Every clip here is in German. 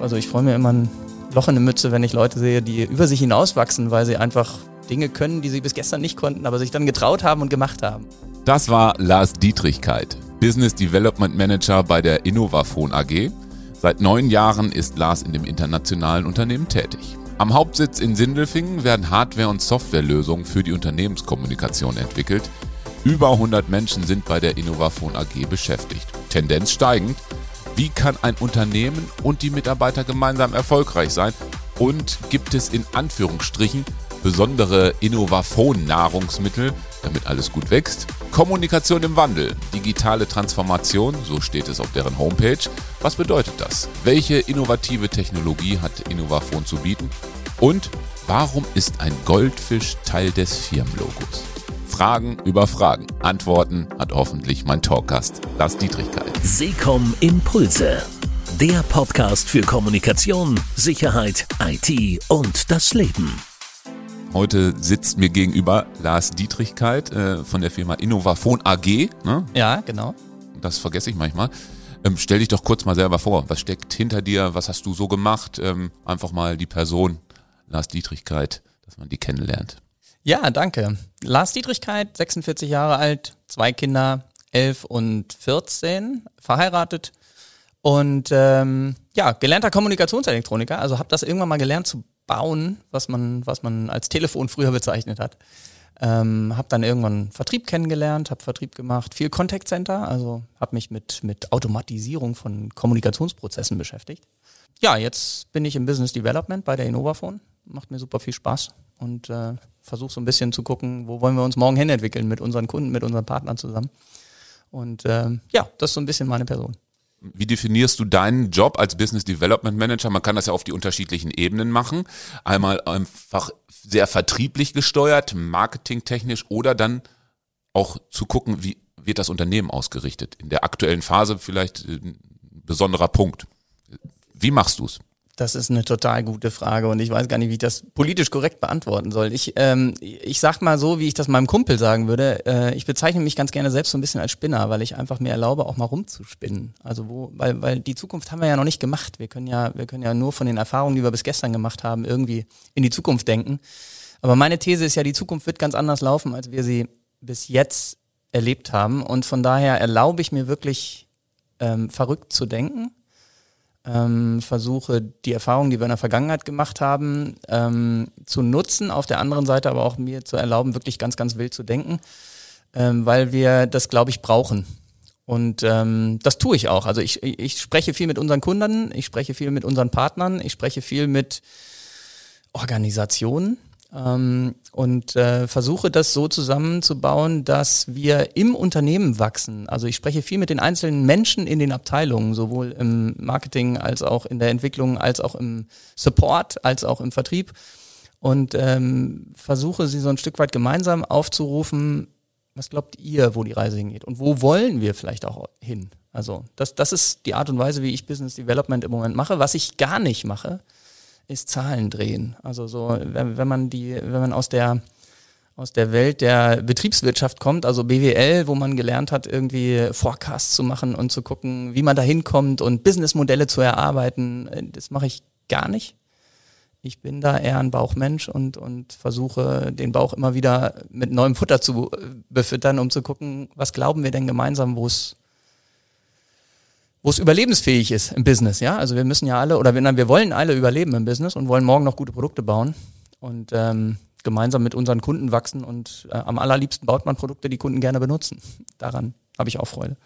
Also ich freue mir immer ein Loch in der Mütze, wenn ich Leute sehe, die über sich hinauswachsen, weil sie einfach Dinge können, die sie bis gestern nicht konnten, aber sich dann getraut haben und gemacht haben. Das war Lars Dietrichkeit, Business Development Manager bei der Innovafon AG. Seit neun Jahren ist Lars in dem internationalen Unternehmen tätig. Am Hauptsitz in Sindelfingen werden Hardware- und Softwarelösungen für die Unternehmenskommunikation entwickelt. Über 100 Menschen sind bei der Innovafon AG beschäftigt. Tendenz steigend. Wie kann ein Unternehmen und die Mitarbeiter gemeinsam erfolgreich sein? Und gibt es in Anführungsstrichen besondere Innovafon-Nahrungsmittel, damit alles gut wächst? Kommunikation im Wandel, digitale Transformation, so steht es auf deren Homepage. Was bedeutet das? Welche innovative Technologie hat Innovafon zu bieten? Und warum ist ein Goldfisch Teil des Firmenlogos? Fragen über Fragen. Antworten hat hoffentlich mein Talkgast Lars Dietrichkeit. Seekom Impulse. Der Podcast für Kommunikation, Sicherheit, IT und das Leben. Heute sitzt mir gegenüber Lars Dietrichkeit äh, von der Firma Innovafon AG. Ne? Ja, genau. Das vergesse ich manchmal. Ähm, stell dich doch kurz mal selber vor. Was steckt hinter dir? Was hast du so gemacht? Ähm, einfach mal die Person Lars Dietrichkeit, dass man die kennenlernt. Ja, danke. Lars Dietrichkeit, 46 Jahre alt, zwei Kinder, 11 und 14, verheiratet und ähm, ja, gelernter Kommunikationselektroniker. Also habe das irgendwann mal gelernt zu bauen, was man, was man als Telefon früher bezeichnet hat. Ähm, habe dann irgendwann Vertrieb kennengelernt, habe Vertrieb gemacht, viel Contact Center, also habe mich mit, mit Automatisierung von Kommunikationsprozessen beschäftigt. Ja, jetzt bin ich im Business Development bei der Innovaphone, macht mir super viel Spaß und äh, versuche so ein bisschen zu gucken, wo wollen wir uns morgen hin entwickeln mit unseren Kunden, mit unseren Partnern zusammen. Und äh, ja, das ist so ein bisschen meine Person. Wie definierst du deinen Job als Business Development Manager? Man kann das ja auf die unterschiedlichen Ebenen machen. Einmal einfach sehr vertrieblich gesteuert, marketingtechnisch oder dann auch zu gucken, wie wird das Unternehmen ausgerichtet. In der aktuellen Phase vielleicht ein besonderer Punkt. Wie machst du es? Das ist eine total gute Frage und ich weiß gar nicht, wie ich das politisch korrekt beantworten soll. Ich, ähm, ich sag mal so, wie ich das meinem Kumpel sagen würde. Äh, ich bezeichne mich ganz gerne selbst so ein bisschen als Spinner, weil ich einfach mir erlaube, auch mal rumzuspinnen. Also wo, weil, weil die Zukunft haben wir ja noch nicht gemacht. Wir können ja, wir können ja nur von den Erfahrungen, die wir bis gestern gemacht haben, irgendwie in die Zukunft denken. Aber meine These ist ja, die Zukunft wird ganz anders laufen, als wir sie bis jetzt erlebt haben. Und von daher erlaube ich mir wirklich ähm, verrückt zu denken ähm, versuche die Erfahrungen, die wir in der Vergangenheit gemacht haben, ähm, zu nutzen, auf der anderen Seite aber auch mir zu erlauben, wirklich ganz, ganz wild zu denken, ähm, weil wir das, glaube ich, brauchen. Und ähm, das tue ich auch. Also ich, ich spreche viel mit unseren Kunden, ich spreche viel mit unseren Partnern, ich spreche viel mit Organisationen ähm, und äh, versuche das so zusammenzubauen, dass wir im Unternehmen wachsen. Also ich spreche viel mit den einzelnen Menschen in den Abteilungen, sowohl im Marketing als auch in der Entwicklung, als auch im Support, als auch im Vertrieb und ähm, versuche sie so ein Stück weit gemeinsam aufzurufen, was glaubt ihr, wo die Reise hingeht und wo wollen wir vielleicht auch hin? Also das, das ist die Art und Weise, wie ich Business Development im Moment mache. Was ich gar nicht mache, ist Zahlen drehen. Also so, wenn, wenn man die, wenn man aus der aus der Welt der Betriebswirtschaft kommt, also BWL, wo man gelernt hat, irgendwie Forecasts zu machen und zu gucken, wie man da hinkommt und Businessmodelle zu erarbeiten. Das mache ich gar nicht. Ich bin da eher ein Bauchmensch und, und versuche den Bauch immer wieder mit neuem Futter zu befüttern, um zu gucken, was glauben wir denn gemeinsam, wo es wo es überlebensfähig ist im Business, ja. Also wir müssen ja alle, oder wir, wir wollen alle überleben im Business und wollen morgen noch gute Produkte bauen und ähm, gemeinsam mit unseren Kunden wachsen und äh, am allerliebsten baut man Produkte, die Kunden gerne benutzen. Daran habe ich auch Freude.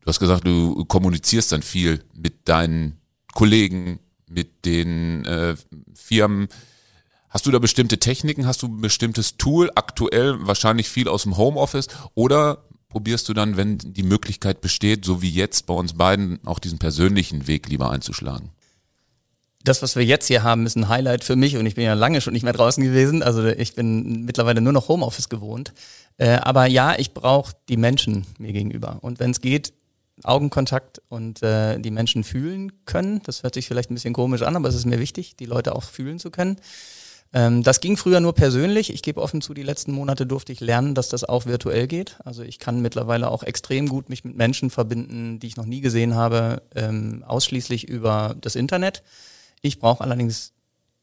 Du hast gesagt, du kommunizierst dann viel mit deinen Kollegen, mit den äh, Firmen. Hast du da bestimmte Techniken? Hast du ein bestimmtes Tool? Aktuell wahrscheinlich viel aus dem Homeoffice oder probierst du dann, wenn die Möglichkeit besteht, so wie jetzt bei uns beiden, auch diesen persönlichen Weg lieber einzuschlagen? Das, was wir jetzt hier haben, ist ein Highlight für mich und ich bin ja lange schon nicht mehr draußen gewesen. Also ich bin mittlerweile nur noch Homeoffice gewohnt. Äh, aber ja, ich brauche die Menschen mir gegenüber. Und wenn es geht, Augenkontakt und äh, die Menschen fühlen können. Das hört sich vielleicht ein bisschen komisch an, aber es ist mir wichtig, die Leute auch fühlen zu können. Ähm, das ging früher nur persönlich. Ich gebe offen zu, die letzten Monate durfte ich lernen, dass das auch virtuell geht. Also ich kann mittlerweile auch extrem gut mich mit Menschen verbinden, die ich noch nie gesehen habe, ähm, ausschließlich über das Internet. Ich brauche allerdings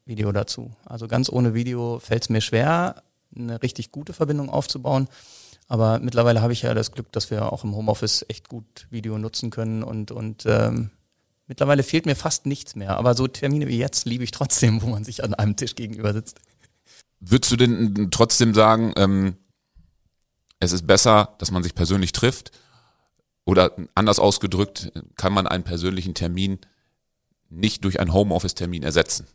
Video dazu. Also ganz ohne Video fällt es mir schwer, eine richtig gute Verbindung aufzubauen. Aber mittlerweile habe ich ja das Glück, dass wir auch im Homeoffice echt gut Video nutzen können und, und ähm, mittlerweile fehlt mir fast nichts mehr. Aber so Termine wie jetzt liebe ich trotzdem, wo man sich an einem Tisch gegenüber sitzt. Würdest du denn trotzdem sagen, ähm, es ist besser, dass man sich persönlich trifft? Oder anders ausgedrückt, kann man einen persönlichen Termin nicht durch einen Homeoffice-Termin ersetzen?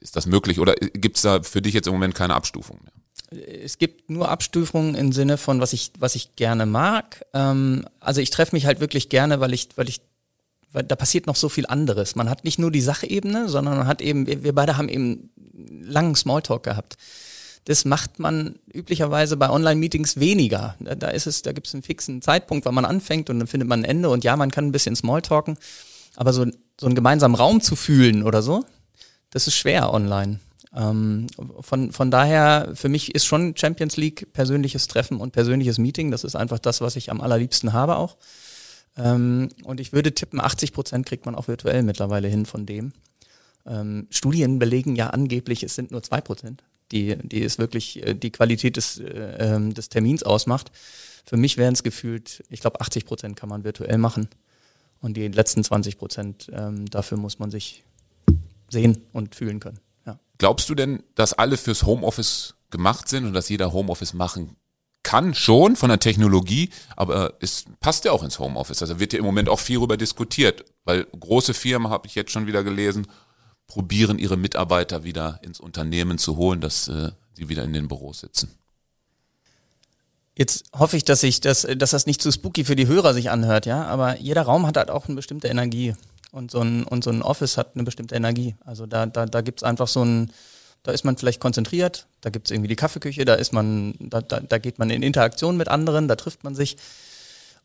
Ist das möglich oder gibt es da für dich jetzt im Moment keine Abstufung mehr? es gibt nur Abstufungen im Sinne von, was ich, was ich gerne mag. Ähm, also ich treffe mich halt wirklich gerne, weil ich, weil ich, da passiert noch so viel anderes. Man hat nicht nur die Sachebene, sondern man hat eben, wir, beide haben eben langen Smalltalk gehabt. Das macht man üblicherweise bei Online-Meetings weniger. Da, da ist es, da gibt es einen fixen Zeitpunkt, wann man anfängt und dann findet man ein Ende und ja, man kann ein bisschen Smalltalken, aber so, so einen gemeinsamen Raum zu fühlen oder so, das ist schwer online. Ähm, von, von daher, für mich ist schon Champions League persönliches Treffen und persönliches Meeting. Das ist einfach das, was ich am allerliebsten habe auch. Ähm, und ich würde tippen, 80 Prozent kriegt man auch virtuell mittlerweile hin von dem. Ähm, Studien belegen ja angeblich, es sind nur zwei Prozent, die, die es wirklich äh, die Qualität des, äh, ähm, des Termins ausmacht. Für mich wären es gefühlt, ich glaube, 80 Prozent kann man virtuell machen. Und die letzten 20 Prozent, ähm, dafür muss man sich sehen und fühlen können. Glaubst du denn, dass alle fürs Homeoffice gemacht sind und dass jeder Homeoffice machen kann schon von der Technologie, aber es passt ja auch ins Homeoffice. Also wird ja im Moment auch viel darüber diskutiert, weil große Firmen, habe ich jetzt schon wieder gelesen, probieren ihre Mitarbeiter wieder ins Unternehmen zu holen, dass äh, sie wieder in den Büros sitzen. Jetzt hoffe ich, dass ich das, dass das nicht zu spooky für die Hörer sich anhört, ja. Aber jeder Raum hat halt auch eine bestimmte Energie. Und so ein, und so ein Office hat eine bestimmte Energie. Also da, da, da gibt es einfach so ein, da ist man vielleicht konzentriert, da gibt es irgendwie die Kaffeeküche, da ist man, da, da, da geht man in Interaktion mit anderen, da trifft man sich.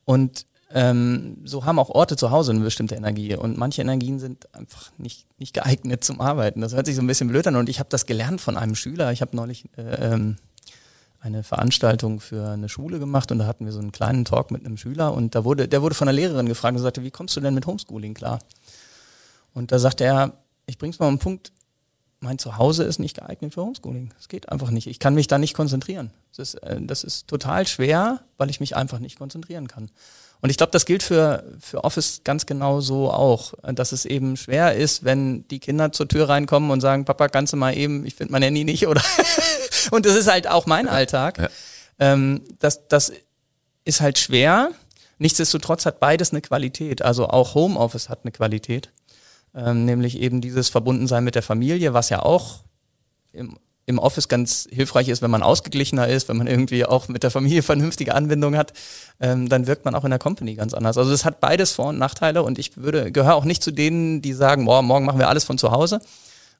Und ähm, so haben auch Orte zu Hause eine bestimmte Energie. Und manche Energien sind einfach nicht, nicht geeignet zum Arbeiten. Das hört sich so ein bisschen blöd an. Und ich habe das gelernt von einem Schüler. Ich habe neulich äh, ähm, eine Veranstaltung für eine Schule gemacht und da hatten wir so einen kleinen Talk mit einem Schüler und da wurde, der wurde von der Lehrerin gefragt und sagte, wie kommst du denn mit Homeschooling klar? Und da sagte er, ich bring's mal auf den Punkt, mein Zuhause ist nicht geeignet für Homeschooling. Es geht einfach nicht. Ich kann mich da nicht konzentrieren. Das ist, äh, das ist total schwer, weil ich mich einfach nicht konzentrieren kann. Und ich glaube, das gilt für, für Office ganz genau so auch, dass es eben schwer ist, wenn die Kinder zur Tür reinkommen und sagen, Papa, kannst du mal eben, ich finde mein Handy nicht, oder? und das ist halt auch mein Alltag. Ja. Ähm, das, das ist halt schwer. Nichtsdestotrotz hat beides eine Qualität. Also auch Homeoffice hat eine Qualität ähm, nämlich eben dieses Verbundensein mit der Familie, was ja auch im, im Office ganz hilfreich ist, wenn man ausgeglichener ist, wenn man irgendwie auch mit der Familie vernünftige Anbindung hat, ähm, dann wirkt man auch in der Company ganz anders. Also es hat beides Vor- und Nachteile und ich würde gehöre auch nicht zu denen, die sagen, boah, morgen machen wir alles von zu Hause.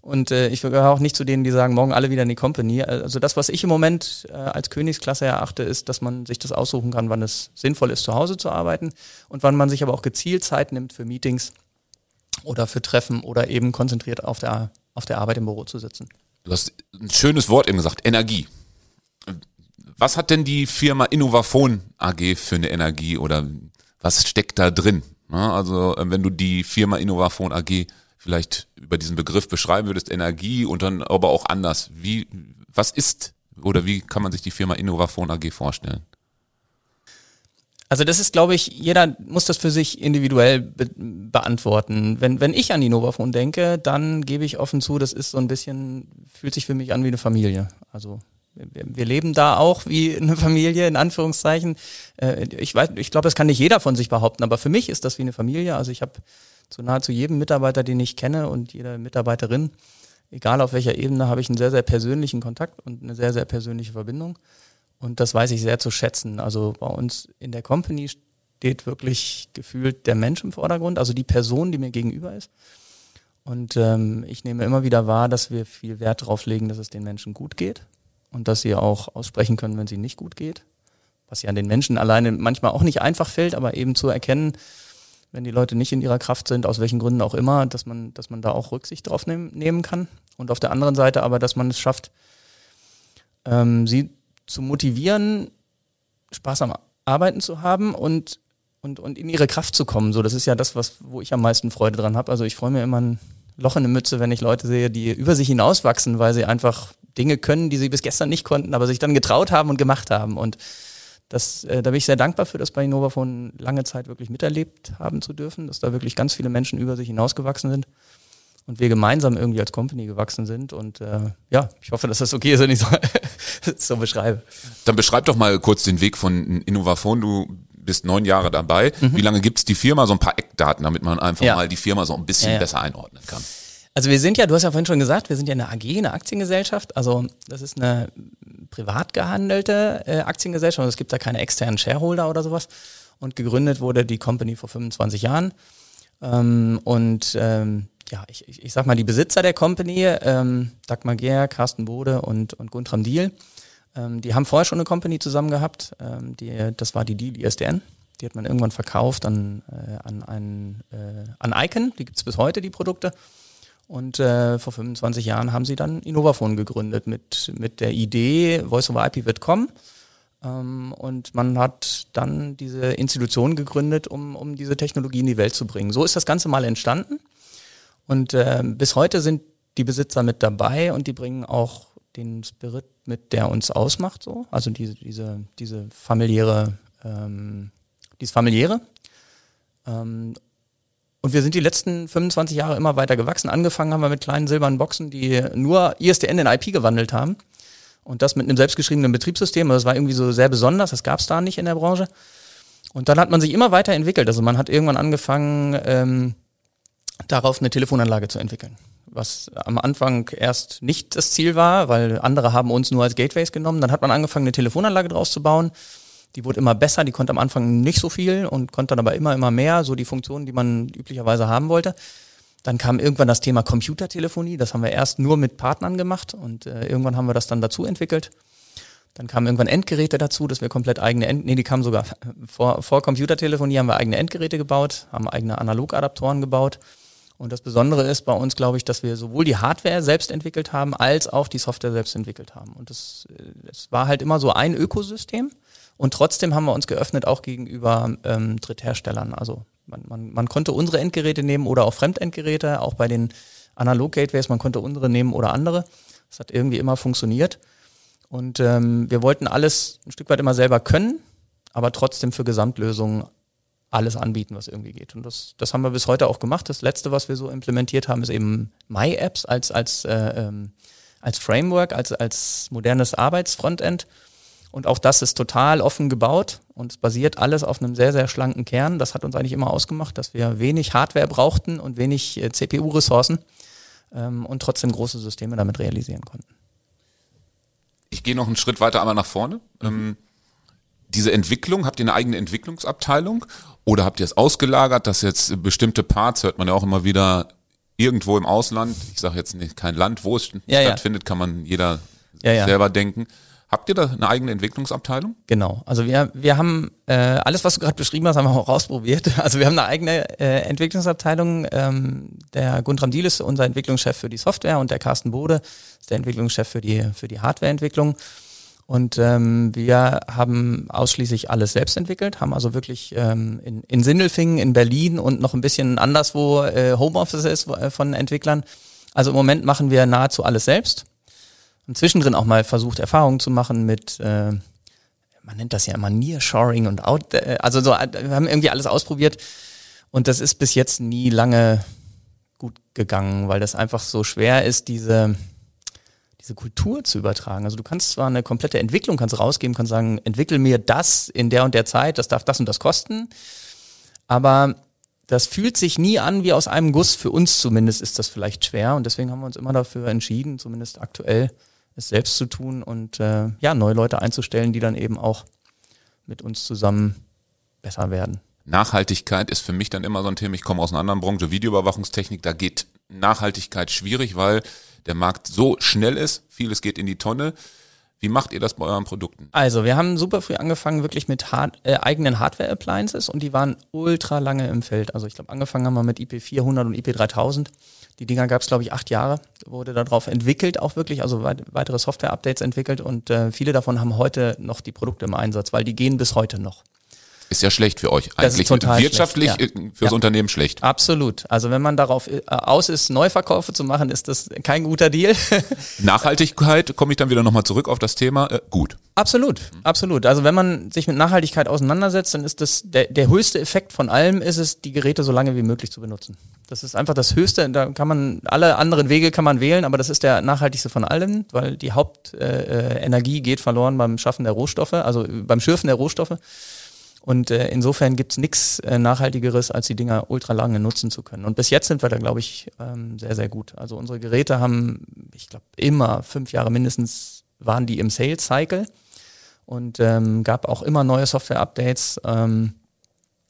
Und äh, ich gehöre auch nicht zu denen, die sagen, morgen alle wieder in die Company. Also das, was ich im Moment äh, als Königsklasse erachte, ist, dass man sich das aussuchen kann, wann es sinnvoll ist, zu Hause zu arbeiten und wann man sich aber auch gezielt Zeit nimmt für Meetings oder für Treffen oder eben konzentriert auf der, auf der Arbeit im Büro zu sitzen. Du hast ein schönes Wort eben gesagt, Energie. Was hat denn die Firma Innovafon AG für eine Energie oder was steckt da drin? Also äh, wenn du die Firma Innovafon AG vielleicht über diesen Begriff beschreiben würdest, Energie und dann aber auch anders. Wie, was ist oder wie kann man sich die Firma Innovafon AG vorstellen? Also das ist, glaube ich, jeder muss das für sich individuell be beantworten. Wenn, wenn ich an die Novafone denke, dann gebe ich offen zu, das ist so ein bisschen, fühlt sich für mich an wie eine Familie. Also wir, wir leben da auch wie eine Familie, in Anführungszeichen. Äh, ich weiß, ich glaube, das kann nicht jeder von sich behaupten, aber für mich ist das wie eine Familie. Also ich habe zu nahezu jedem Mitarbeiter, den ich kenne und jeder Mitarbeiterin, egal auf welcher Ebene, habe ich einen sehr, sehr persönlichen Kontakt und eine sehr, sehr persönliche Verbindung. Und das weiß ich sehr zu schätzen. Also bei uns in der Company steht wirklich gefühlt der Mensch im Vordergrund, also die Person, die mir gegenüber ist. Und ähm, ich nehme immer wieder wahr, dass wir viel Wert darauf legen, dass es den Menschen gut geht und dass sie auch aussprechen können, wenn sie nicht gut geht. Was ja an den Menschen alleine manchmal auch nicht einfach fällt, aber eben zu erkennen, wenn die Leute nicht in ihrer Kraft sind, aus welchen Gründen auch immer, dass man, dass man da auch Rücksicht drauf nehmen, nehmen kann. Und auf der anderen Seite aber, dass man es schafft, ähm, sie zu motivieren, Spaß am Arbeiten zu haben und, und, und in ihre Kraft zu kommen. So, das ist ja das, was, wo ich am meisten Freude dran habe. Also ich freue mir immer ein Loch in der Mütze, wenn ich Leute sehe, die über sich hinauswachsen, weil sie einfach Dinge können, die sie bis gestern nicht konnten, aber sich dann getraut haben und gemacht haben. Und das, äh, da bin ich sehr dankbar für, das bei Innovafon lange Zeit wirklich miterlebt haben zu dürfen, dass da wirklich ganz viele Menschen über sich hinausgewachsen sind und wir gemeinsam irgendwie als Company gewachsen sind. Und äh, ja, ich hoffe, dass das okay ist, wenn ich so, so beschreibe. Dann beschreib doch mal kurz den Weg von Innovafon. Du bist neun Jahre dabei. Mhm. Wie lange gibt's die Firma? So ein paar Eckdaten, damit man einfach ja. mal die Firma so ein bisschen ja, ja. besser einordnen kann. Also wir sind ja, du hast ja vorhin schon gesagt, wir sind ja eine AG, eine Aktiengesellschaft. Also das ist eine privat gehandelte äh, Aktiengesellschaft. Also es gibt da keine externen Shareholder oder sowas. Und gegründet wurde die Company vor 25 Jahren. Ähm, und ähm, ja, ich, ich, ich sag mal, die Besitzer der Company, ähm, Dagmar Gehr, Carsten Bode und, und Guntram Diel, ähm, die haben vorher schon eine Company zusammen gehabt. Ähm, die, das war die Deal ISDN. Die hat man irgendwann verkauft an, äh, an, ein, äh, an Icon. Die gibt's bis heute, die Produkte. Und äh, vor 25 Jahren haben sie dann Innovafon gegründet mit, mit der Idee, Voice over IP wird kommen. Ähm, und man hat dann diese Institution gegründet, um, um diese Technologie in die Welt zu bringen. So ist das Ganze mal entstanden. Und äh, bis heute sind die Besitzer mit dabei und die bringen auch den Spirit mit, der uns ausmacht, so. Also diese, diese, diese familiäre, ähm, dieses familiäre. Ähm, und wir sind die letzten 25 Jahre immer weiter gewachsen. Angefangen haben wir mit kleinen silbernen Boxen, die nur ISDN in IP gewandelt haben. Und das mit einem selbstgeschriebenen Betriebssystem. Also das war irgendwie so sehr besonders, das gab es da nicht in der Branche. Und dann hat man sich immer weiterentwickelt. Also man hat irgendwann angefangen, ähm, darauf eine Telefonanlage zu entwickeln. Was am Anfang erst nicht das Ziel war, weil andere haben uns nur als Gateways genommen. Dann hat man angefangen, eine Telefonanlage draus zu bauen. Die wurde immer besser, die konnte am Anfang nicht so viel und konnte dann aber immer, immer mehr, so die Funktionen, die man üblicherweise haben wollte. Dann kam irgendwann das Thema Computertelefonie, das haben wir erst nur mit Partnern gemacht und äh, irgendwann haben wir das dann dazu entwickelt. Dann kamen irgendwann Endgeräte dazu, dass wir komplett eigene, End nee, die kamen sogar vor, vor Computertelefonie haben wir eigene Endgeräte gebaut, haben eigene Analogadaptoren gebaut und das Besondere ist bei uns, glaube ich, dass wir sowohl die Hardware selbst entwickelt haben, als auch die Software selbst entwickelt haben. Und das, das war halt immer so ein Ökosystem. Und trotzdem haben wir uns geöffnet auch gegenüber ähm, Drittherstellern. Also man, man, man konnte unsere Endgeräte nehmen oder auch Fremdendgeräte, auch bei den Analog-Gateways, man konnte unsere nehmen oder andere. Das hat irgendwie immer funktioniert. Und ähm, wir wollten alles ein Stück weit immer selber können, aber trotzdem für Gesamtlösungen alles anbieten, was irgendwie geht. Und das, das haben wir bis heute auch gemacht. Das letzte, was wir so implementiert haben, ist eben MyApps als, als, äh, ähm, als Framework, als, als modernes Arbeitsfrontend. Und auch das ist total offen gebaut und es basiert alles auf einem sehr, sehr schlanken Kern. Das hat uns eigentlich immer ausgemacht, dass wir wenig Hardware brauchten und wenig äh, CPU-Ressourcen ähm, und trotzdem große Systeme damit realisieren konnten. Ich gehe noch einen Schritt weiter einmal nach vorne. Mhm. Ähm, diese Entwicklung, habt ihr eine eigene Entwicklungsabteilung oder habt ihr es ausgelagert, dass jetzt bestimmte Parts, hört man ja auch immer wieder, irgendwo im Ausland, ich sage jetzt nicht kein Land, wo es ja, stattfindet, ja. kann man jeder ja, selber denken. Habt ihr da eine eigene Entwicklungsabteilung? Genau. Also wir, wir haben äh, alles, was du gerade beschrieben hast, haben wir auch ausprobiert. Also wir haben eine eigene äh, Entwicklungsabteilung. Ähm, der Guntram Diel ist unser Entwicklungschef für die Software und der Carsten Bode ist der Entwicklungschef für die, für die Hardwareentwicklung. Und ähm, wir haben ausschließlich alles selbst entwickelt, haben also wirklich ähm, in, in Sindelfingen, in Berlin und noch ein bisschen anderswo äh, Homeoffice ist äh, von Entwicklern. Also im Moment machen wir nahezu alles selbst. Und zwischendrin auch mal versucht, Erfahrungen zu machen mit, äh, man nennt das ja immer Nearshoring und Out, äh, also so, äh, wir haben irgendwie alles ausprobiert. Und das ist bis jetzt nie lange gut gegangen, weil das einfach so schwer ist, diese diese Kultur zu übertragen. Also du kannst zwar eine komplette Entwicklung kannst rausgeben, kannst sagen, entwickel mir das in der und der Zeit, das darf das und das kosten, aber das fühlt sich nie an wie aus einem Guss. Für uns zumindest ist das vielleicht schwer und deswegen haben wir uns immer dafür entschieden, zumindest aktuell es selbst zu tun und äh, ja neue Leute einzustellen, die dann eben auch mit uns zusammen besser werden. Nachhaltigkeit ist für mich dann immer so ein Thema. Ich komme aus einer anderen Branche, Videoüberwachungstechnik. Da geht Nachhaltigkeit schwierig, weil der Markt so schnell ist, vieles geht in die Tonne. Wie macht ihr das bei euren Produkten? Also, wir haben super früh angefangen, wirklich mit hard, äh, eigenen Hardware-Appliances und die waren ultra lange im Feld. Also, ich glaube, angefangen haben wir mit IP400 und IP3000. Die Dinger gab es, glaube ich, acht Jahre. Wurde darauf entwickelt, auch wirklich, also weit, weitere Software-Updates entwickelt und äh, viele davon haben heute noch die Produkte im Einsatz, weil die gehen bis heute noch. Ist ja schlecht für euch Das ist eigentlich. total Wirtschaftlich schlecht, äh, fürs Ja. Unternehmen schlecht. Absolut. Also wenn man darauf äh, aus ist, Neuverkäufe zu machen, ist das kein guter Deal. Nachhaltigkeit, komme ich dann wieder nochmal zurück auf das Thema. Äh, gut. Absolut, absolut. Also wenn man sich mit Nachhaltigkeit auseinandersetzt, dann ist das der, der höchste Effekt von allem ist es, die Geräte so lange wie möglich zu benutzen. Das ist einfach das Höchste. Da kann man alle anderen Wege kann man wählen, aber das ist der nachhaltigste von allem, weil die Hauptenergie äh, Energie geht verloren beim Schaffen der Rohstoffe, also äh, beim Schürfen der Rohstoffe. Und äh, insofern gibt's nichts äh, Nachhaltigeres, als die Dinger ultra lange nutzen zu können. Und bis jetzt sind wir da, glaube ich, ähm, sehr, sehr gut. Also unsere Geräte haben, ich glaube, immer fünf Jahre mindestens waren die im Sales Cycle und ähm, gab auch immer neue Software-Updates. Ähm,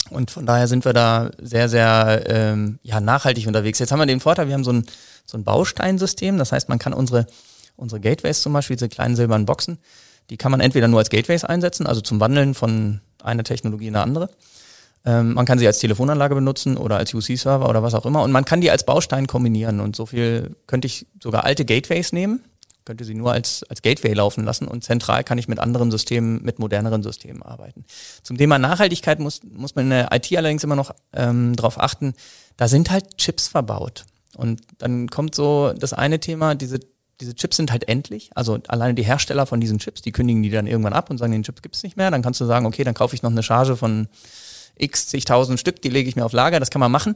und von daher sind wir da sehr, sehr ähm, ja, nachhaltig unterwegs. Jetzt haben wir den Vorteil, wir haben so ein, so ein Bausteinsystem. Das heißt, man kann unsere, unsere Gateways zum Beispiel, diese kleinen silbernen Boxen, die kann man entweder nur als Gateways einsetzen, also zum Wandeln von einer Technologie in eine andere. Ähm, man kann sie als Telefonanlage benutzen oder als UC-Server oder was auch immer. Und man kann die als Baustein kombinieren. Und so viel könnte ich sogar alte Gateways nehmen, könnte sie nur als, als Gateway laufen lassen und zentral kann ich mit anderen Systemen, mit moderneren Systemen arbeiten. Zum Thema Nachhaltigkeit muss, muss man in der IT allerdings immer noch ähm, darauf achten, da sind halt Chips verbaut. Und dann kommt so das eine Thema, diese, diese Chips sind halt endlich. Also alleine die Hersteller von diesen Chips, die kündigen die dann irgendwann ab und sagen, den Chip gibt's nicht mehr. Dann kannst du sagen, okay, dann kaufe ich noch eine Charge von x zigtausend Stück, die lege ich mir auf Lager, das kann man machen.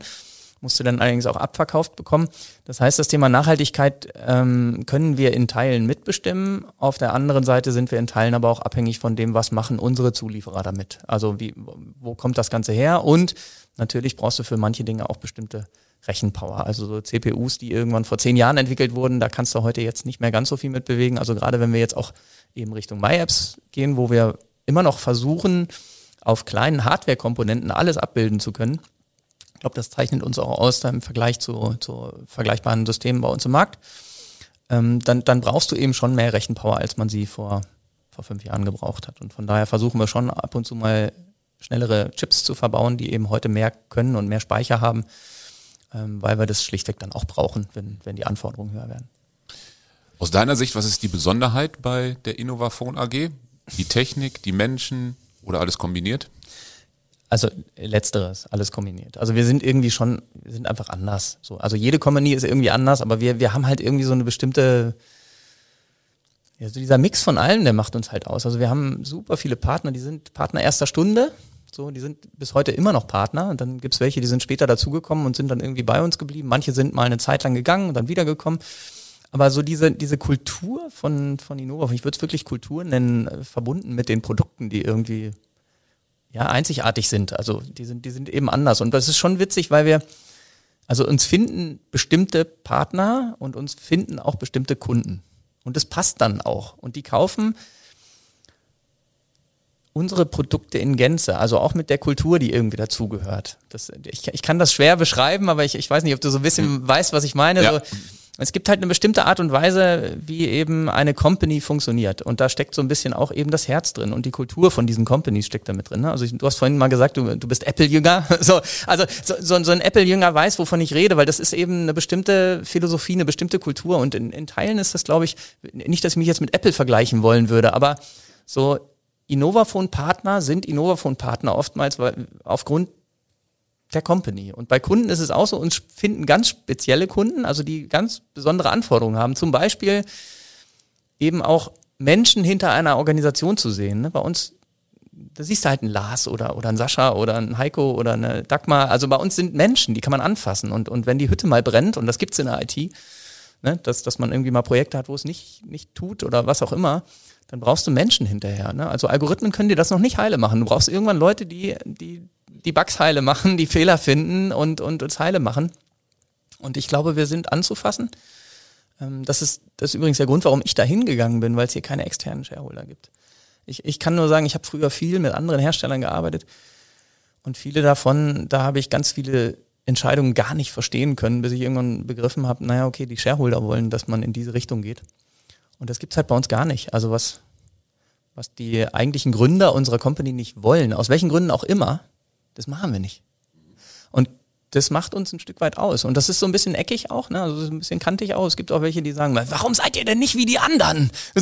Musst du dann allerdings auch abverkauft bekommen. Das heißt, das Thema Nachhaltigkeit ähm, können wir in Teilen mitbestimmen. Auf der anderen Seite sind wir in Teilen aber auch abhängig von dem, was machen unsere Zulieferer damit. Also wie, wo kommt das Ganze her? Und natürlich brauchst du für manche Dinge auch bestimmte Rechenpower. Also so CPUs, die irgendwann vor zehn Jahren entwickelt wurden, da kannst du heute jetzt nicht mehr ganz so viel mit bewegen. Also gerade wenn wir jetzt auch eben Richtung MyApps gehen, wo wir immer noch versuchen, auf kleinen Hardware-Komponenten alles abbilden zu können. Ich glaube, das zeichnet uns auch aus im Vergleich zu, zu vergleichbaren Systemen bei uns im Markt. Ähm, dann, dann brauchst du eben schon mehr Rechenpower, als man sie vor, vor fünf Jahren gebraucht hat. Und von daher versuchen wir schon ab und zu mal schnellere Chips zu verbauen, die eben heute mehr können und mehr Speicher haben, weil wir das schlichtweg dann auch brauchen, wenn, wenn die Anforderungen höher werden. Aus deiner Sicht, was ist die Besonderheit bei der Innovafon AG? Die Technik, die Menschen oder alles kombiniert? Also letzteres, alles kombiniert. Also wir sind irgendwie schon, wir sind einfach anders. So, also jede Company ist irgendwie anders, aber wir, wir haben halt irgendwie so eine bestimmte, ja, so dieser Mix von allem, der macht uns halt aus. Also wir haben super viele Partner, die sind Partner erster Stunde, so, die sind bis heute immer noch Partner. Und dann gibt's welche, die sind später dazugekommen und sind dann irgendwie bei uns geblieben. Manche sind mal eine Zeit lang gegangen und dann wiedergekommen. Aber so diese, diese Kultur von, von Innova, ich würde es wirklich Kultur nennen, äh, verbunden mit den Produkten, die irgendwie ja, einzigartig sind. Also die sind, die sind eben anders. Und das ist schon witzig, weil wir, also uns finden bestimmte Partner und uns finden auch bestimmte Kunden. Und das passt dann auch. Und die kaufen unsere Produkte in Gänze, also auch mit der Kultur, die irgendwie dazugehört. Das, ich, ich kann das schwer beschreiben, aber ich, ich weiß nicht, ob du so ein bisschen weißt, was ich meine. Ja. So, es gibt halt eine bestimmte Art und Weise, wie eben eine Company funktioniert. Und da steckt so ein bisschen auch eben das Herz drin und die Kultur von diesen Companies steckt da mit drin. Ne? Also ich, du hast vorhin mal gesagt, du, du bist Apple-Jünger. So, also so, so, so ein Apple-Jünger weiß, wovon ich rede, weil das ist eben eine bestimmte Philosophie, eine bestimmte Kultur. Und in, in Teilen ist das, glaube ich, nicht, dass ich mich jetzt mit Apple vergleichen wollen würde, aber so Innovaphone-Partner sind Innovaphone-Partner oftmals aufgrund der Company. Und bei Kunden ist es auch so, uns finden ganz spezielle Kunden, also die ganz besondere Anforderungen haben. Zum Beispiel eben auch Menschen hinter einer Organisation zu sehen. Ne? Bei uns, da siehst du halt einen Lars oder, oder einen Sascha oder einen Heiko oder eine Dagmar. Also bei uns sind Menschen, die kann man anfassen. Und, und wenn die Hütte mal brennt, und das gibt's in der IT, ne? dass, dass man irgendwie mal Projekte hat, wo es nicht, nicht tut oder was auch immer, dann brauchst du Menschen hinterher. Ne? Also Algorithmen können dir das noch nicht heile machen. Du brauchst irgendwann Leute, die, die die Bugs heile machen, die Fehler finden und, und uns heile machen. Und ich glaube, wir sind anzufassen. Ähm, Das ist, das ist übrigens der Grund, warum ich da hingegangen bin, weil es hier keine externen Shareholder gibt. Ich, ich kann nur sagen, ich habe früher viel mit anderen Herstellern gearbeitet und viele davon, da habe ich ganz viele Entscheidungen gar nicht verstehen können, bis ich irgendwann begriffen habe, naja, okay, die Shareholder wollen, dass man in diese Richtung geht. Und das gibt's halt bei uns gar nicht. Also was, was die eigentlichen Gründer unserer Company nicht wollen, aus welchen Gründen auch immer, das machen wir nicht. Und das macht uns ein Stück weit aus. Und das ist so ein bisschen eckig auch, ne? also ein bisschen kantig auch. Es gibt auch welche, die sagen, warum seid ihr denn nicht wie die anderen?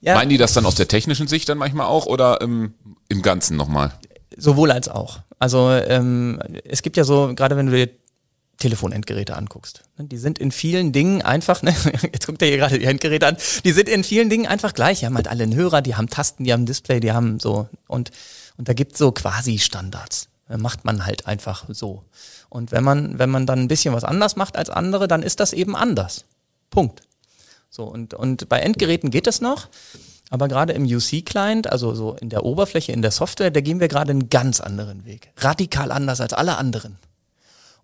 ja. Meinen die das dann aus der technischen Sicht dann manchmal auch oder im, im Ganzen nochmal? Sowohl als auch. Also ähm, es gibt ja so, gerade wenn du dir Telefonendgeräte anguckst. Ne, die sind in vielen Dingen einfach, ne, jetzt guckt ihr hier gerade die Endgeräte an, die sind in vielen Dingen einfach gleich. Die haben halt alle einen Hörer, die haben Tasten, die haben ein Display, die haben so und, und da gibt's so quasi Standards. Macht man halt einfach so. Und wenn man, wenn man dann ein bisschen was anders macht als andere, dann ist das eben anders. Punkt. So, und, und bei Endgeräten geht es noch. Aber gerade im UC-Client, also so in der Oberfläche, in der Software, da gehen wir gerade einen ganz anderen Weg. Radikal anders als alle anderen.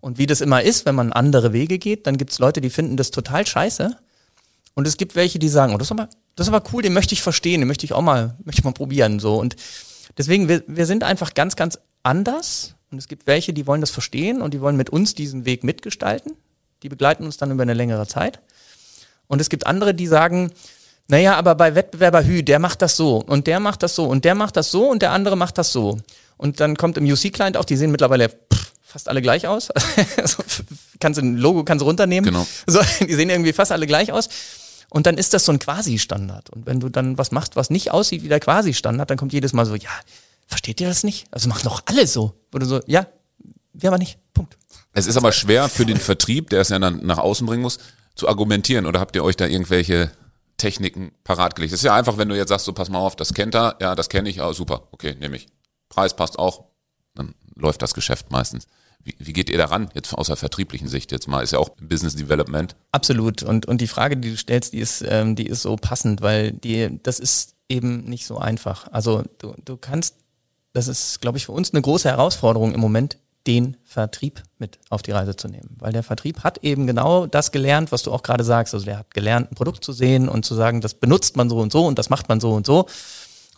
Und wie das immer ist, wenn man andere Wege geht, dann gibt es Leute, die finden das total scheiße. Und es gibt welche, die sagen, oh, das ist aber, das ist aber cool, den möchte ich verstehen, den möchte ich auch mal, möchte ich mal probieren. So. Und deswegen, wir, wir sind einfach ganz, ganz anders. Und es gibt welche, die wollen das verstehen und die wollen mit uns diesen Weg mitgestalten. Die begleiten uns dann über eine längere Zeit. Und es gibt andere, die sagen, naja, aber bei Wettbewerber Hü, der macht das so und der macht das so und der macht das so und der andere macht das so. Und dann kommt im UC-Client auch, die sehen mittlerweile fast alle gleich aus. also, kannst du ein Logo kannst du runternehmen. Genau. So, die sehen irgendwie fast alle gleich aus. Und dann ist das so ein Quasi-Standard. Und wenn du dann was machst, was nicht aussieht wie der Quasi-Standard, dann kommt jedes Mal so, ja, versteht ihr das nicht? Also machen doch alle so. Oder so, ja, wir aber nicht. Punkt. Es ist aber schwer für den Vertrieb, der es ja dann nach außen bringen muss, zu argumentieren. Oder habt ihr euch da irgendwelche Techniken parat gelegt? Es ist ja einfach, wenn du jetzt sagst, so pass mal auf, das kennt er, ja, das kenne ich, oh, super, okay, nehme ich. Preis passt auch, dann läuft das Geschäft meistens. Wie, wie geht ihr daran, jetzt aus der vertrieblichen Sicht jetzt mal? Ist ja auch Business Development. Absolut. Und, und die Frage, die du stellst, die ist, ähm, die ist so passend, weil die, das ist eben nicht so einfach. Also du, du kannst, das ist, glaube ich, für uns eine große Herausforderung im Moment, den Vertrieb mit auf die Reise zu nehmen. Weil der Vertrieb hat eben genau das gelernt, was du auch gerade sagst. Also der hat gelernt, ein Produkt zu sehen und zu sagen, das benutzt man so und so und das macht man so und so.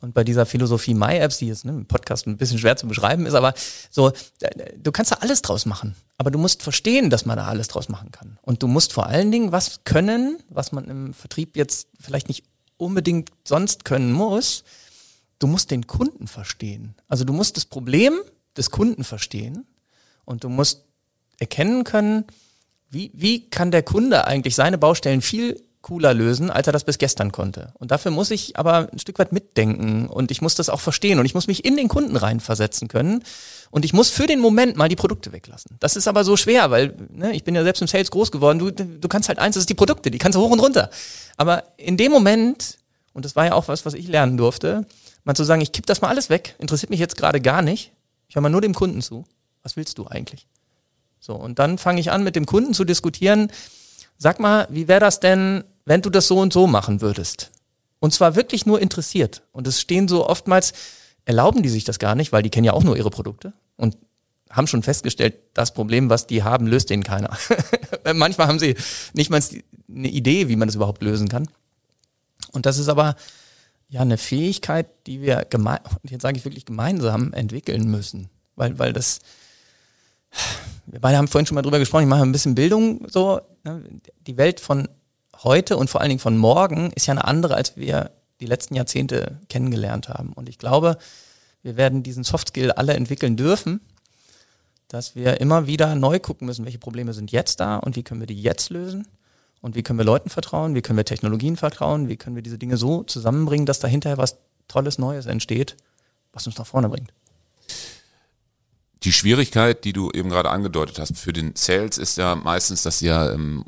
Und bei dieser Philosophie MyApps, die jetzt ne, im Podcast ein bisschen schwer zu beschreiben ist, aber so, du kannst da alles draus machen. Aber du musst verstehen, dass man da alles draus machen kann. Und du musst vor allen Dingen was können, was man im Vertrieb jetzt vielleicht nicht unbedingt sonst können muss. Du musst den Kunden verstehen. Also du musst das Problem des Kunden verstehen und du musst erkennen können, wie, wie kann der Kunde eigentlich seine Baustellen viel cooler lösen, als er das bis gestern konnte. Und dafür muss ich aber ein Stück weit mitdenken und ich muss das auch verstehen und ich muss mich in den Kunden reinversetzen können und ich muss für den Moment mal die Produkte weglassen. Das ist aber so schwer, weil ne, ich bin ja selbst im Sales groß geworden. Du, du kannst halt eins, das ist die Produkte, die kannst du hoch und runter. Aber in dem Moment, und das war ja auch was, was ich lernen durfte, mal zu sagen, ich kipp das mal alles weg, interessiert mich jetzt gerade gar nicht. Ich höre mal nur dem Kunden zu. Was willst du eigentlich? So, und dann fange ich an, mit dem Kunden zu diskutieren. Sag mal, wie wäre das denn, wenn du das so und so machen würdest. Und zwar wirklich nur interessiert. Und es stehen so oftmals, erlauben die sich das gar nicht, weil die kennen ja auch nur ihre Produkte und haben schon festgestellt, das Problem, was die haben, löst denen keiner. Manchmal haben sie nicht mal eine Idee, wie man das überhaupt lösen kann. Und das ist aber ja eine Fähigkeit, die wir gemein, jetzt sage ich wirklich gemeinsam entwickeln müssen, weil weil das wir beide haben vorhin schon mal drüber gesprochen, ich mache ein bisschen Bildung so, ne? die Welt von heute und vor allen Dingen von morgen ist ja eine andere, als wir die letzten Jahrzehnte kennengelernt haben. Und ich glaube, wir werden diesen Soft Skill alle entwickeln dürfen, dass wir immer wieder neu gucken müssen, welche Probleme sind jetzt da und wie können wir die jetzt lösen und wie können wir Leuten vertrauen, wie können wir Technologien vertrauen, wie können wir diese Dinge so zusammenbringen, dass da hinterher was Tolles Neues entsteht, was uns nach vorne bringt. Die Schwierigkeit, die du eben gerade angedeutet hast für den Sales, ist ja meistens, dass sie ja ähm,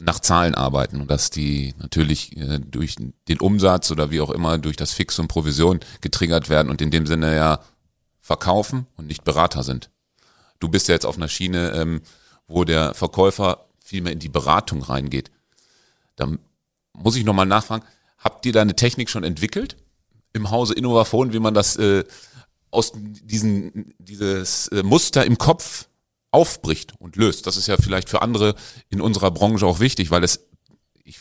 nach Zahlen arbeiten und dass die natürlich äh, durch den Umsatz oder wie auch immer durch das Fix und Provision getriggert werden und in dem Sinne ja verkaufen und nicht Berater sind. Du bist ja jetzt auf einer Schiene, ähm, wo der Verkäufer viel mehr in die Beratung reingeht. Da muss ich nochmal nachfragen, habt ihr da eine Technik schon entwickelt im Hause Innovafon, wie man das äh, aus diesen dieses äh, Muster im Kopf aufbricht und löst. Das ist ja vielleicht für andere in unserer Branche auch wichtig, weil es ich,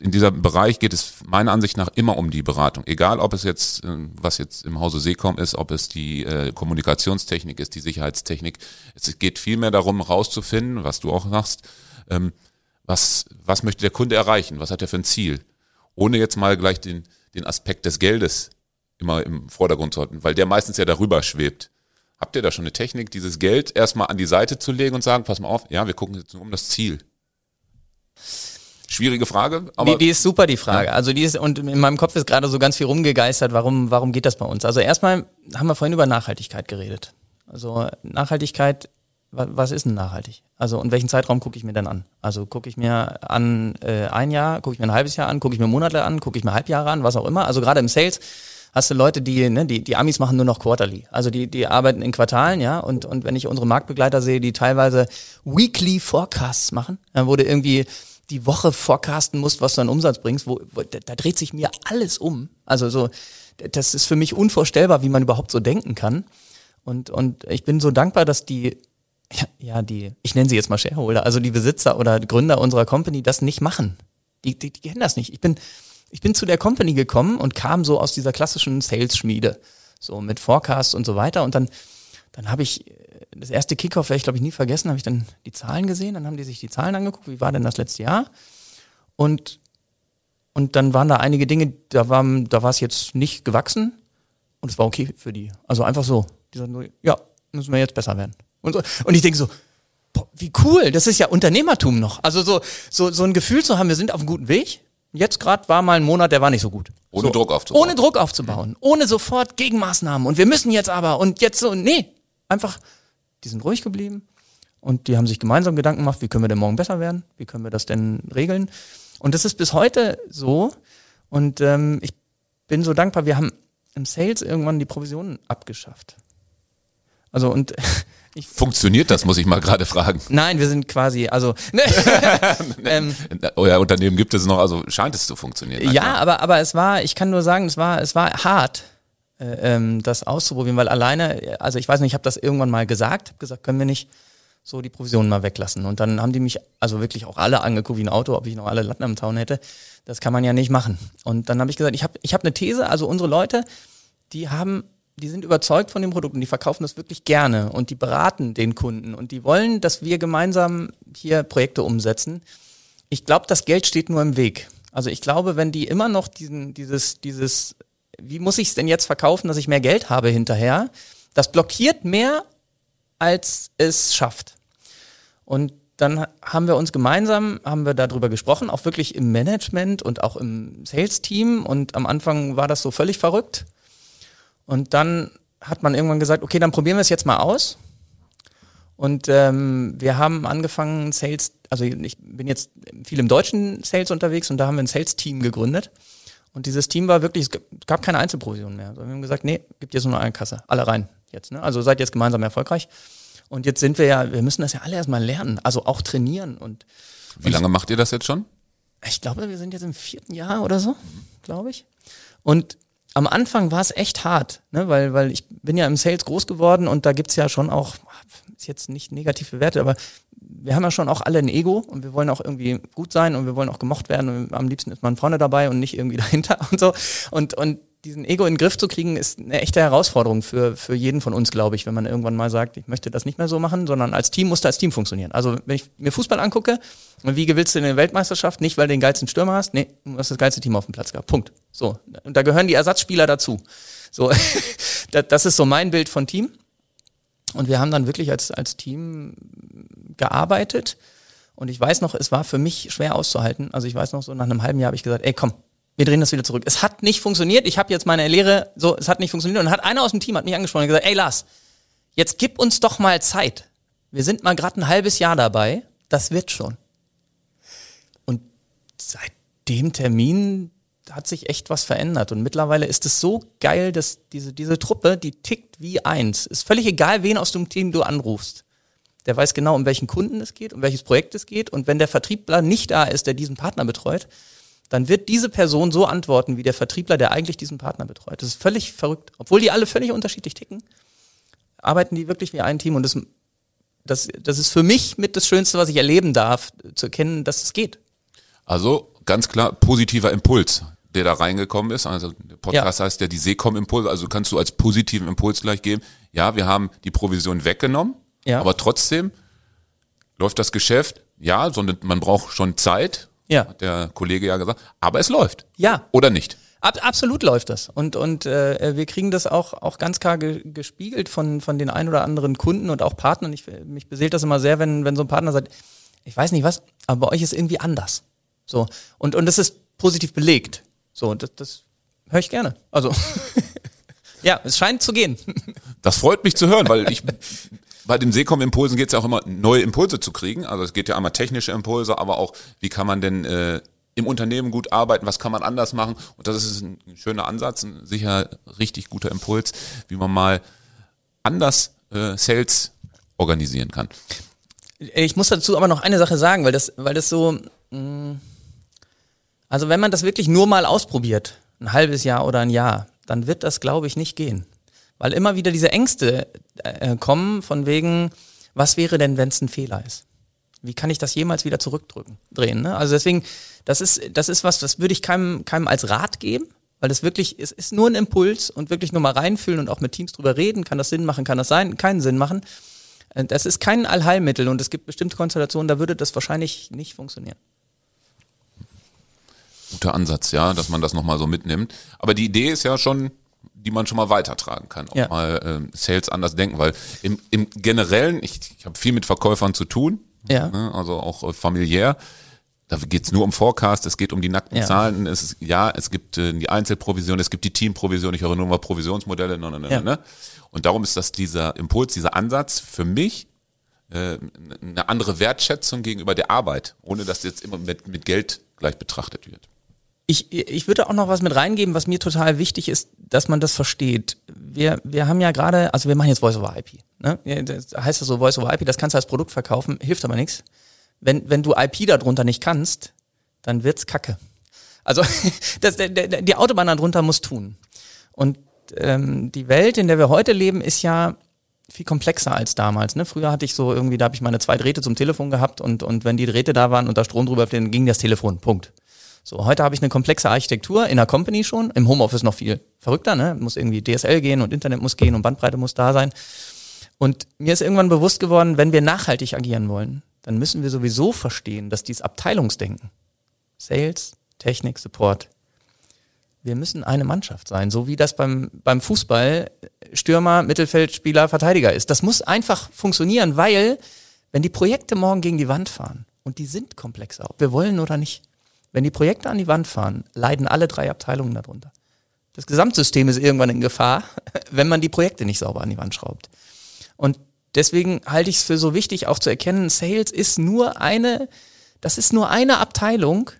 in diesem Bereich geht es meiner Ansicht nach immer um die Beratung. Egal, ob es jetzt, äh, was jetzt im Hause Seekom ist, ob es die äh, Kommunikationstechnik ist, die Sicherheitstechnik. Es geht vielmehr darum, rauszufinden, was du auch machst, ähm, was, was möchte der Kunde erreichen? Was hat er für ein Ziel? Ohne jetzt mal gleich den, den Aspekt des Geldes immer im Vordergrund zu halten, weil der meistens ja darüber schwebt. Habt ihr da schon eine Technik, dieses Geld erstmal an die Seite zu legen und sagen, pass mal auf, ja, wir gucken jetzt nur um das Ziel. Schwierige Frage, aber. Die, die ist super, die Frage. Ja. Also die ist, und in meinem Kopf ist gerade so ganz viel rumgegeistert, warum, warum geht das bei uns? Also erstmal haben wir vorhin über Nachhaltigkeit geredet. Also Nachhaltigkeit, was ist denn nachhaltig? Also und welchen Zeitraum gucke ich mir denn an? Also gucke ich mir an äh, ein Jahr, gucke ich mir ein halbes Jahr an, gucke ich mir Monate an, gucke ich mir Halbjahre an, was auch immer. Also gerade im Sales hast du Leute, die, ne, die, die Amis machen nur noch Quarterly. Also die, die arbeiten in Quartalen, ja. Und, und wenn ich unsere Marktbegleiter sehe, die teilweise Weekly Forecasts machen, dann wurde irgendwie die Woche forecasten musst, was du an Umsatz bringst, wo, wo da, da dreht sich mir alles um. Also so, das ist für mich unvorstellbar, wie man überhaupt so denken kann. Und, und ich bin so dankbar, dass die, ja, ja, die, ich nenne sie jetzt mal Shareholder, also die Besitzer oder Gründer unserer Company das nicht machen. Die, die, die kennen das nicht. Ich bin, ich bin zu der Company gekommen und kam so aus dieser klassischen Sales-Schmiede, so mit Forecast und so weiter. Und dann, dann habe ich das erste Kickoff werde ich, glaube ich, nie vergessen, habe ich dann die Zahlen gesehen, dann haben die sich die Zahlen angeguckt, wie war denn das letzte Jahr? Und, und dann waren da einige Dinge, da war, da war es jetzt nicht gewachsen und es war okay für die. Also einfach so. Die sagten nur, ja, müssen wir jetzt besser werden. Und, so. und ich denke so, boah, wie cool, das ist ja Unternehmertum noch. Also so, so, so ein Gefühl zu haben, wir sind auf einem guten Weg. Jetzt gerade war mal ein Monat, der war nicht so gut. Ohne so, Druck aufzubauen. Ohne Druck aufzubauen. Ohne sofort Gegenmaßnahmen. Und wir müssen jetzt aber und jetzt so, nee, einfach die sind ruhig geblieben und die haben sich gemeinsam Gedanken gemacht, wie können wir denn morgen besser werden, wie können wir das denn regeln. Und das ist bis heute so und ähm, ich bin so dankbar, wir haben im Sales irgendwann die Provisionen abgeschafft. Also und ich, Funktioniert das, muss ich mal gerade fragen. Nein, wir sind quasi, also ähm, euer Unternehmen gibt es noch, also scheint es zu funktionieren. Ja, aber aber es war, ich kann nur sagen, es war es war hart, äh, ähm, das auszuprobieren, weil alleine, also ich weiß nicht, ich habe das irgendwann mal gesagt, habe gesagt, können wir nicht so die Provisionen mal weglassen. Und dann haben die mich also wirklich auch alle angeguckt wie ein Auto, ob ich noch alle Latten am Zaun hätte. Das kann man ja nicht machen. Und dann habe ich gesagt, ich habe ich hab eine These, also unsere Leute, die haben, die sind überzeugt von dem Produkt und die verkaufen das wirklich gerne und die beraten den Kunden und die wollen, dass wir gemeinsam hier Projekte umsetzen. Ich glaube, das Geld steht nur im Weg. Also ich glaube, wenn die immer noch diesen, dieses, dieses wie muss ich es denn jetzt verkaufen, dass ich mehr Geld habe hinterher? Das blockiert mehr, als es schafft. Und dann haben wir uns gemeinsam, haben wir darüber gesprochen, auch wirklich im Management und auch im Sales-Team. Und am Anfang war das so völlig verrückt. Und dann hat man irgendwann gesagt, okay, dann probieren wir es jetzt mal aus. Und ähm, wir haben angefangen, Sales, also ich bin jetzt viel im deutschen Sales unterwegs und da haben wir ein Sales-Team gegründet. Und dieses Team war wirklich, es gab keine Einzelprovision mehr. Also wir haben gesagt, nee, gibt jetzt nur eine Kasse. Alle rein jetzt. Ne? Also seid jetzt gemeinsam erfolgreich. Und jetzt sind wir ja, wir müssen das ja alle erstmal lernen, also auch trainieren. Und Wie lange macht ihr das jetzt schon? Ich glaube, wir sind jetzt im vierten Jahr oder so, glaube ich. Und am Anfang war es echt hart, ne? weil, weil ich bin ja im Sales groß geworden und da gibt's ja schon auch, ist jetzt nicht negativ bewertet, aber wir haben ja schon auch alle ein Ego und wir wollen auch irgendwie gut sein und wir wollen auch gemocht werden und am liebsten ist man vorne dabei und nicht irgendwie dahinter und so. Und, und diesen Ego in den Griff zu kriegen, ist eine echte Herausforderung für, für jeden von uns, glaube ich, wenn man irgendwann mal sagt, ich möchte das nicht mehr so machen, sondern als Team muss da als Team funktionieren. Also wenn ich mir Fußball angucke, wie gewinnst du in der Weltmeisterschaft? Nicht, weil du den geilsten Stürmer hast, nee, du hast das geilste Team auf dem Platz gehabt. Punkt. So. Und da gehören die Ersatzspieler dazu. So, das ist so mein Bild von Team. Und wir haben dann wirklich als, als Team gearbeitet. Und ich weiß noch, es war für mich schwer auszuhalten. Also ich weiß noch, so nach einem halben Jahr habe ich gesagt, ey komm, wir drehen das wieder zurück. Es hat nicht funktioniert. Ich habe jetzt meine Lehre, so, es hat nicht funktioniert. Und hat einer aus dem Team hat mich angesprochen und gesagt, ey Lars, jetzt gib uns doch mal Zeit. Wir sind mal gerade ein halbes Jahr dabei. Das wird schon. Und seit dem Termin hat sich echt was verändert. Und mittlerweile ist es so geil, dass diese, diese Truppe, die tickt wie eins. Ist völlig egal, wen aus dem Team du anrufst. Der weiß genau, um welchen Kunden es geht, um welches Projekt es geht. Und wenn der Vertriebler nicht da ist, der diesen Partner betreut, dann wird diese Person so antworten wie der Vertriebler, der eigentlich diesen Partner betreut. Das ist völlig verrückt. Obwohl die alle völlig unterschiedlich ticken, arbeiten die wirklich wie ein Team. Und das, das, das ist für mich mit das Schönste, was ich erleben darf, zu erkennen, dass es geht. Also ganz klar positiver Impuls, der da reingekommen ist. Also der Podcast ja. heißt ja die Seekom-Impuls. Also kannst du als positiven Impuls gleich geben. Ja, wir haben die Provision weggenommen, ja. aber trotzdem läuft das Geschäft. Ja, sondern man braucht schon Zeit. Ja. Hat der Kollege ja gesagt. Aber es läuft. Ja. Oder nicht? Ab, absolut läuft das. Und, und äh, wir kriegen das auch, auch ganz klar ge, gespiegelt von, von den ein oder anderen Kunden und auch Partnern. Ich, mich beseelt das immer sehr, wenn, wenn so ein Partner sagt, ich weiß nicht was, aber bei euch ist irgendwie anders. So. Und, und das ist positiv belegt. So, das, das höre ich gerne. Also, ja, es scheint zu gehen. Das freut mich zu hören, weil ich bei den Seekom-Impulsen geht es ja auch immer, neue Impulse zu kriegen. Also es geht ja einmal technische Impulse, aber auch, wie kann man denn äh, im Unternehmen gut arbeiten, was kann man anders machen. Und das ist ein schöner Ansatz, ein sicher richtig guter Impuls, wie man mal anders äh, Sales organisieren kann. Ich muss dazu aber noch eine Sache sagen, weil das, weil das so, mh, mm, also wenn man das wirklich nur mal ausprobiert, ein halbes Jahr oder ein Jahr, dann wird das, glaube ich, nicht gehen. Weil immer wieder diese Ängste äh, kommen von wegen, was wäre denn, wenn es ein Fehler ist? Wie kann ich das jemals wieder zurückdrücken, drehen? Ne? Also deswegen, das ist, das ist was, das würde ich keinem, keinem als Rat geben, weil das wirklich, es ist nur ein Impuls und wirklich nur mal reinfühlen und auch mit Teams drüber reden, kann das Sinn machen, kann das sein, keinen Sinn machen. Äh, das ist kein Allheilmittel und es gibt bestimmte Konstellationen, da würde das wahrscheinlich nicht funktionieren. Guter Ansatz, ja, dass man das nochmal so mitnimmt. Aber die Idee ist ja schon, die man schon mal weitertragen kann. Auch ja. mal ähm, Sales anders denken, weil im, im Generellen, ich, ich habe viel mit Verkäufern zu tun, ja. ne, also auch äh, familiär. Da geht's nur um Forecast, es geht um die nackten ja. Zahlen. Es ist, ja, es gibt äh, die Einzelprovision, es gibt die Teamprovision, ich höre nur mal Provisionsmodelle. Ne, ne, ne, ja. ne. Und darum ist das dieser Impuls, dieser Ansatz für mich äh, eine andere Wertschätzung gegenüber der Arbeit, ohne dass jetzt immer mit, mit Geld gleich betrachtet wird. Ich, ich würde auch noch was mit reingeben, was mir total wichtig ist, dass man das versteht. Wir, wir haben ja gerade, also wir machen jetzt Voice over IP. Ne? Das heißt ja so Voice over IP, das kannst du als Produkt verkaufen, hilft aber nichts. Wenn, wenn du IP darunter nicht kannst, dann wird's kacke. Also das, der, der, die Autobahn darunter muss tun. Und ähm, die Welt, in der wir heute leben, ist ja viel komplexer als damals. Ne? Früher hatte ich so irgendwie, da habe ich meine zwei Drähte zum Telefon gehabt und, und wenn die Drähte da waren und da Strom drüber, dann ging das Telefon. Punkt. So, heute habe ich eine komplexe Architektur in der Company schon, im Homeoffice noch viel verrückter, ne? Muss irgendwie DSL gehen und Internet muss gehen und Bandbreite muss da sein. Und mir ist irgendwann bewusst geworden, wenn wir nachhaltig agieren wollen, dann müssen wir sowieso verstehen, dass dieses Abteilungsdenken, Sales, Technik, Support, wir müssen eine Mannschaft sein, so wie das beim, beim Fußball Stürmer, Mittelfeldspieler, Verteidiger ist. Das muss einfach funktionieren, weil wenn die Projekte morgen gegen die Wand fahren, und die sind komplexer, ob wir wollen oder nicht, wenn die Projekte an die Wand fahren, leiden alle drei Abteilungen darunter. Das Gesamtsystem ist irgendwann in Gefahr, wenn man die Projekte nicht sauber an die Wand schraubt. Und deswegen halte ich es für so wichtig, auch zu erkennen, Sales ist nur eine, das ist nur eine Abteilung,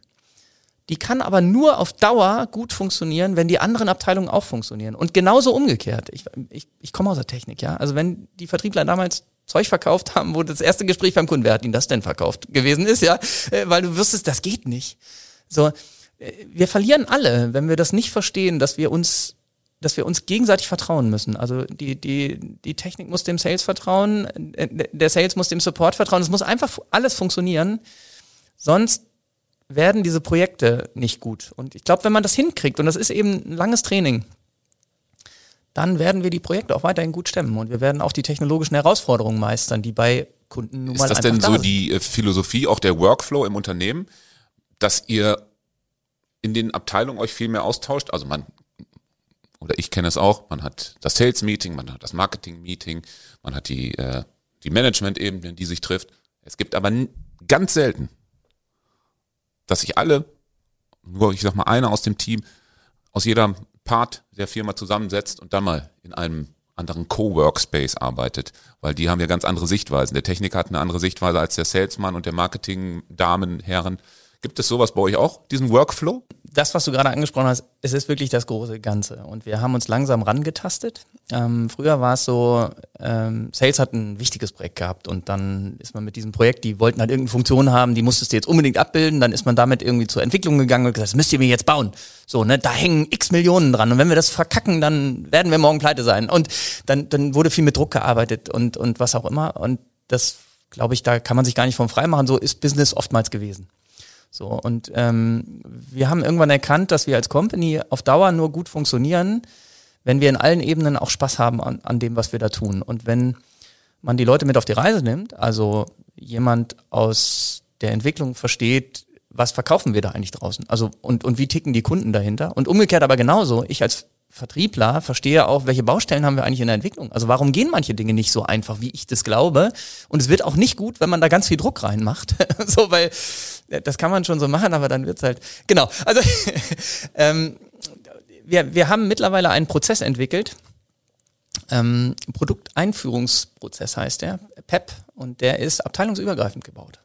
die kann aber nur auf Dauer gut funktionieren, wenn die anderen Abteilungen auch funktionieren. Und genauso umgekehrt. Ich, ich, ich komme aus der Technik, ja. Also wenn die Vertriebler damals Zeug verkauft haben, wo das erste Gespräch beim Kunden, wer hat ihnen das denn verkauft gewesen ist, ja, äh, weil du wüsstest, das geht nicht. So, äh, wir verlieren alle, wenn wir das nicht verstehen, dass wir uns, dass wir uns gegenseitig vertrauen müssen. Also die, die, die Technik muss dem Sales vertrauen, äh, der Sales muss dem Support vertrauen. Es muss einfach alles funktionieren. Sonst werden diese Projekte nicht gut. Und ich glaube, wenn man das hinkriegt, und das ist eben ein langes Training, dann werden wir die Projekte auch weiterhin gut stemmen und wir werden auch die technologischen Herausforderungen meistern, die bei Kunden nun mal Ist das denn so die äh, Philosophie, auch der Workflow im Unternehmen, dass ihr in den Abteilungen euch viel mehr austauscht? Also man, oder ich kenne es auch, man hat das Sales Meeting, man hat das Marketing Meeting, man hat die, äh, die Management-Ebene, die sich trifft. Es gibt aber ganz selten, dass sich alle, nur ich sag mal einer aus dem Team, aus jeder Part der Firma zusammensetzt und dann mal in einem anderen Co-Workspace arbeitet, weil die haben ja ganz andere Sichtweisen. Der Techniker hat eine andere Sichtweise als der Salesman und der Marketing-Damen, Herren. Gibt es sowas bei euch auch, diesen Workflow? das, was du gerade angesprochen hast, es ist wirklich das große Ganze. Und wir haben uns langsam rangetastet. Ähm, früher war es so, ähm, Sales hat ein wichtiges Projekt gehabt und dann ist man mit diesem Projekt, die wollten halt irgendeine Funktion haben, die musstest du jetzt unbedingt abbilden, dann ist man damit irgendwie zur Entwicklung gegangen und gesagt, das müsst ihr mir jetzt bauen. So, ne, da hängen x Millionen dran und wenn wir das verkacken, dann werden wir morgen pleite sein. Und dann, dann wurde viel mit Druck gearbeitet und, und was auch immer. Und das, glaube ich, da kann man sich gar nicht vom frei machen. So ist Business oftmals gewesen. So, und ähm, wir haben irgendwann erkannt, dass wir als Company auf Dauer nur gut funktionieren, wenn wir in allen Ebenen auch Spaß haben an, an dem, was wir da tun. Und wenn man die Leute mit auf die Reise nimmt, also jemand aus der Entwicklung versteht, was verkaufen wir da eigentlich draußen? Also und, und wie ticken die Kunden dahinter? Und umgekehrt aber genauso, ich als Vertriebler verstehe auch, welche Baustellen haben wir eigentlich in der Entwicklung. Also warum gehen manche Dinge nicht so einfach, wie ich das glaube? Und es wird auch nicht gut, wenn man da ganz viel Druck reinmacht. so, weil das kann man schon so machen, aber dann wird's halt. Genau. Also ähm, wir, wir haben mittlerweile einen Prozess entwickelt. Ähm, Produkteinführungsprozess heißt der, PEP, und der ist abteilungsübergreifend gebaut.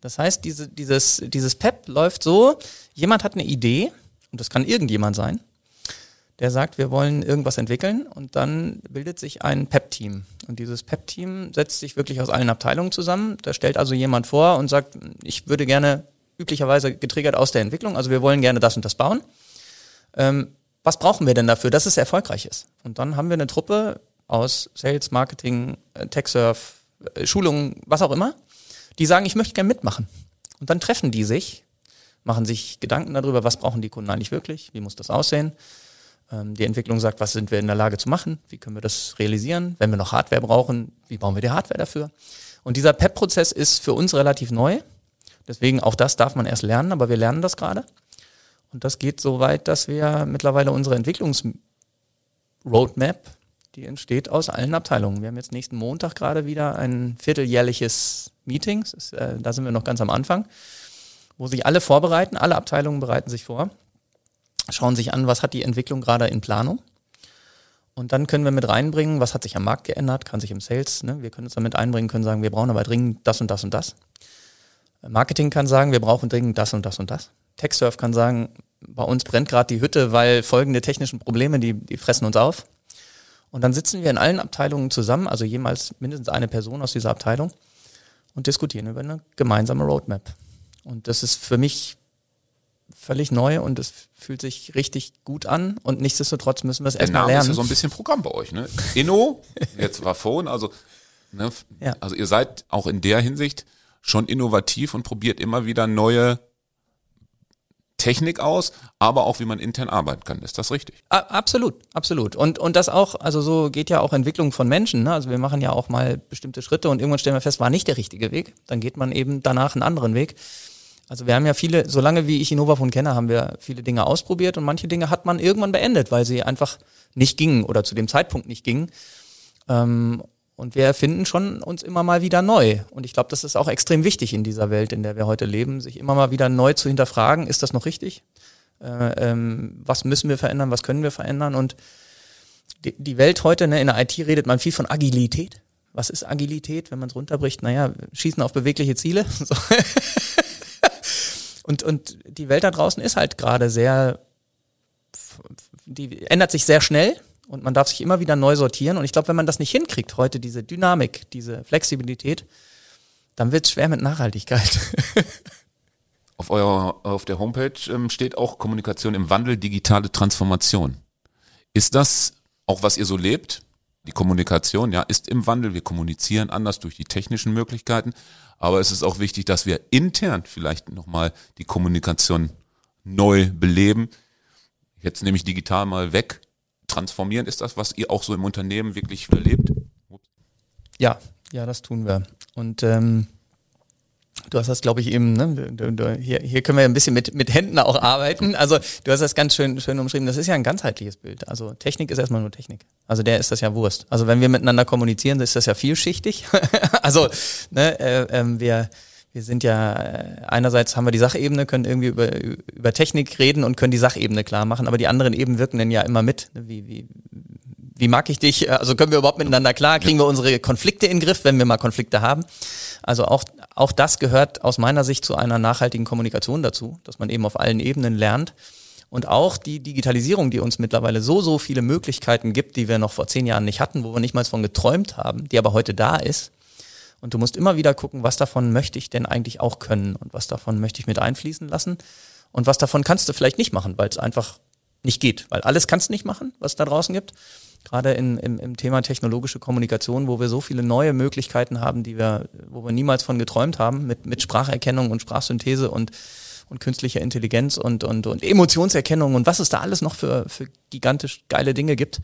Das heißt, diese, dieses, dieses PEP läuft so, jemand hat eine Idee, und das kann irgendjemand sein, der sagt, wir wollen irgendwas entwickeln und dann bildet sich ein PEP-Team. Und dieses PEP-Team setzt sich wirklich aus allen Abteilungen zusammen. Da stellt also jemand vor und sagt, ich würde gerne üblicherweise getriggert aus der Entwicklung, also wir wollen gerne das und das bauen. Ähm, was brauchen wir denn dafür, dass es erfolgreich ist? Und dann haben wir eine Truppe aus Sales, Marketing, äh, TechSurf, äh, Schulungen, was auch immer, die sagen, ich möchte gerne mitmachen. Und dann treffen die sich, machen sich Gedanken darüber, was brauchen die Kunden eigentlich wirklich, wie muss das aussehen die Entwicklung sagt, was sind wir in der Lage zu machen, wie können wir das realisieren, wenn wir noch Hardware brauchen, wie bauen wir die Hardware dafür. Und dieser PEP-Prozess ist für uns relativ neu. Deswegen auch das darf man erst lernen, aber wir lernen das gerade. Und das geht so weit, dass wir mittlerweile unsere Entwicklungsroadmap, die entsteht aus allen Abteilungen. Wir haben jetzt nächsten Montag gerade wieder ein vierteljährliches Meeting. Ist, äh, da sind wir noch ganz am Anfang, wo sich alle vorbereiten, alle Abteilungen bereiten sich vor schauen sich an, was hat die Entwicklung gerade in Planung. Und dann können wir mit reinbringen, was hat sich am Markt geändert, kann sich im Sales, ne? wir können uns damit einbringen, können sagen, wir brauchen aber dringend das und das und das. Marketing kann sagen, wir brauchen dringend das und das und das. TechSurf kann sagen, bei uns brennt gerade die Hütte, weil folgende technischen Probleme, die, die fressen uns auf. Und dann sitzen wir in allen Abteilungen zusammen, also jemals mindestens eine Person aus dieser Abteilung und diskutieren über eine gemeinsame Roadmap. Und das ist für mich völlig neu und es fühlt sich richtig gut an und nichtsdestotrotz müssen wir es erstmal lernen. Das ist ja so ein bisschen Programm bei euch, ne? Inno, jetzt war Phone, also, ne, ja. also ihr seid auch in der Hinsicht schon innovativ und probiert immer wieder neue Technik aus, aber auch wie man intern arbeiten kann. Ist das richtig? Absolut, absolut. Und, und das auch, also so geht ja auch Entwicklung von Menschen. Ne? Also wir machen ja auch mal bestimmte Schritte und irgendwann stellen wir fest, war nicht der richtige Weg. Dann geht man eben danach einen anderen Weg. Also wir haben ja viele, solange wie ich Innovafon kenne, haben wir viele Dinge ausprobiert und manche Dinge hat man irgendwann beendet, weil sie einfach nicht gingen oder zu dem Zeitpunkt nicht gingen. Ähm, und wir erfinden schon uns immer mal wieder neu. Und ich glaube, das ist auch extrem wichtig in dieser Welt, in der wir heute leben, sich immer mal wieder neu zu hinterfragen, ist das noch richtig? Äh, ähm, was müssen wir verändern, was können wir verändern? Und die, die Welt heute, ne, in der IT redet man viel von Agilität. Was ist Agilität, wenn man es runterbricht? Naja, schießen auf bewegliche Ziele. So. Und, und die Welt da draußen ist halt gerade sehr, die ändert sich sehr schnell und man darf sich immer wieder neu sortieren. Und ich glaube, wenn man das nicht hinkriegt, heute diese Dynamik, diese Flexibilität, dann wird es schwer mit Nachhaltigkeit. Auf, eurer, auf der Homepage ähm, steht auch Kommunikation im Wandel, digitale Transformation. Ist das auch, was ihr so lebt? Die Kommunikation, ja, ist im Wandel. Wir kommunizieren anders durch die technischen Möglichkeiten. Aber es ist auch wichtig, dass wir intern vielleicht nochmal die Kommunikation neu beleben. Jetzt nehme ich digital mal weg. Transformieren ist das, was ihr auch so im Unternehmen wirklich erlebt? Ja, ja, das tun wir. Und ähm, Du hast das, glaube ich, eben, ne? Du, du, hier, hier können wir ein bisschen mit, mit Händen auch arbeiten. Also du hast das ganz schön, schön umschrieben. Das ist ja ein ganzheitliches Bild. Also Technik ist erstmal nur Technik. Also der ist das ja Wurst. Also wenn wir miteinander kommunizieren, ist das ja vielschichtig. also ne, äh, äh, wir, wir sind ja, äh, einerseits haben wir die Sachebene, können irgendwie über, über Technik reden und können die Sachebene klar machen, aber die anderen Ebenen wirken dann ja immer mit. Ne? Wie, wie, wie mag ich dich? Also können wir überhaupt miteinander klar? Kriegen wir unsere Konflikte in den Griff, wenn wir mal Konflikte haben? Also auch, auch das gehört aus meiner Sicht zu einer nachhaltigen Kommunikation dazu, dass man eben auf allen Ebenen lernt. Und auch die Digitalisierung, die uns mittlerweile so, so viele Möglichkeiten gibt, die wir noch vor zehn Jahren nicht hatten, wo wir nicht mal von geträumt haben, die aber heute da ist. Und du musst immer wieder gucken, was davon möchte ich denn eigentlich auch können und was davon möchte ich mit einfließen lassen und was davon kannst du vielleicht nicht machen, weil es einfach nicht geht, weil alles kannst du nicht machen, was es da draußen gibt gerade in, im, im Thema technologische Kommunikation, wo wir so viele neue Möglichkeiten haben, die wir, wo wir niemals von geträumt haben, mit, mit Spracherkennung und Sprachsynthese und, und künstlicher Intelligenz und, und, und Emotionserkennung und was es da alles noch für, für gigantisch geile Dinge gibt.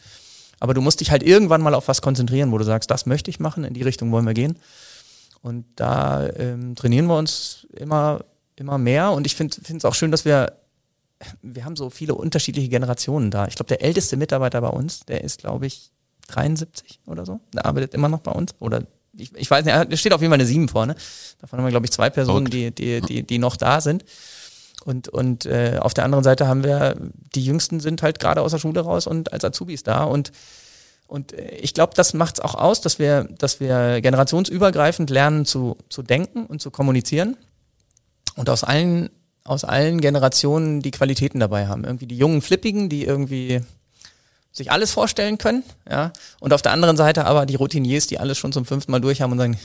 Aber du musst dich halt irgendwann mal auf was konzentrieren, wo du sagst, das möchte ich machen, in die Richtung wollen wir gehen. Und da ähm, trainieren wir uns immer immer mehr und ich finde es auch schön, dass wir, wir haben so viele unterschiedliche Generationen da. Ich glaube, der älteste Mitarbeiter bei uns, der ist, glaube ich, 73 oder so. Der arbeitet immer noch bei uns oder ich, ich weiß nicht, da steht auf jeden Fall eine 7 vorne. Davon haben wir, glaube ich, zwei Personen, die, die, die, die noch da sind. Und, und äh, auf der anderen Seite haben wir, die Jüngsten sind halt gerade aus der Schule raus und als Azubis da. Und, und äh, ich glaube, das macht es auch aus, dass wir, dass wir generationsübergreifend lernen zu, zu denken und zu kommunizieren. Und aus allen, aus allen Generationen die Qualitäten dabei haben. Irgendwie die jungen Flippigen, die irgendwie sich alles vorstellen können, ja. Und auf der anderen Seite aber die Routiniers, die alles schon zum fünften Mal durch haben und sagen,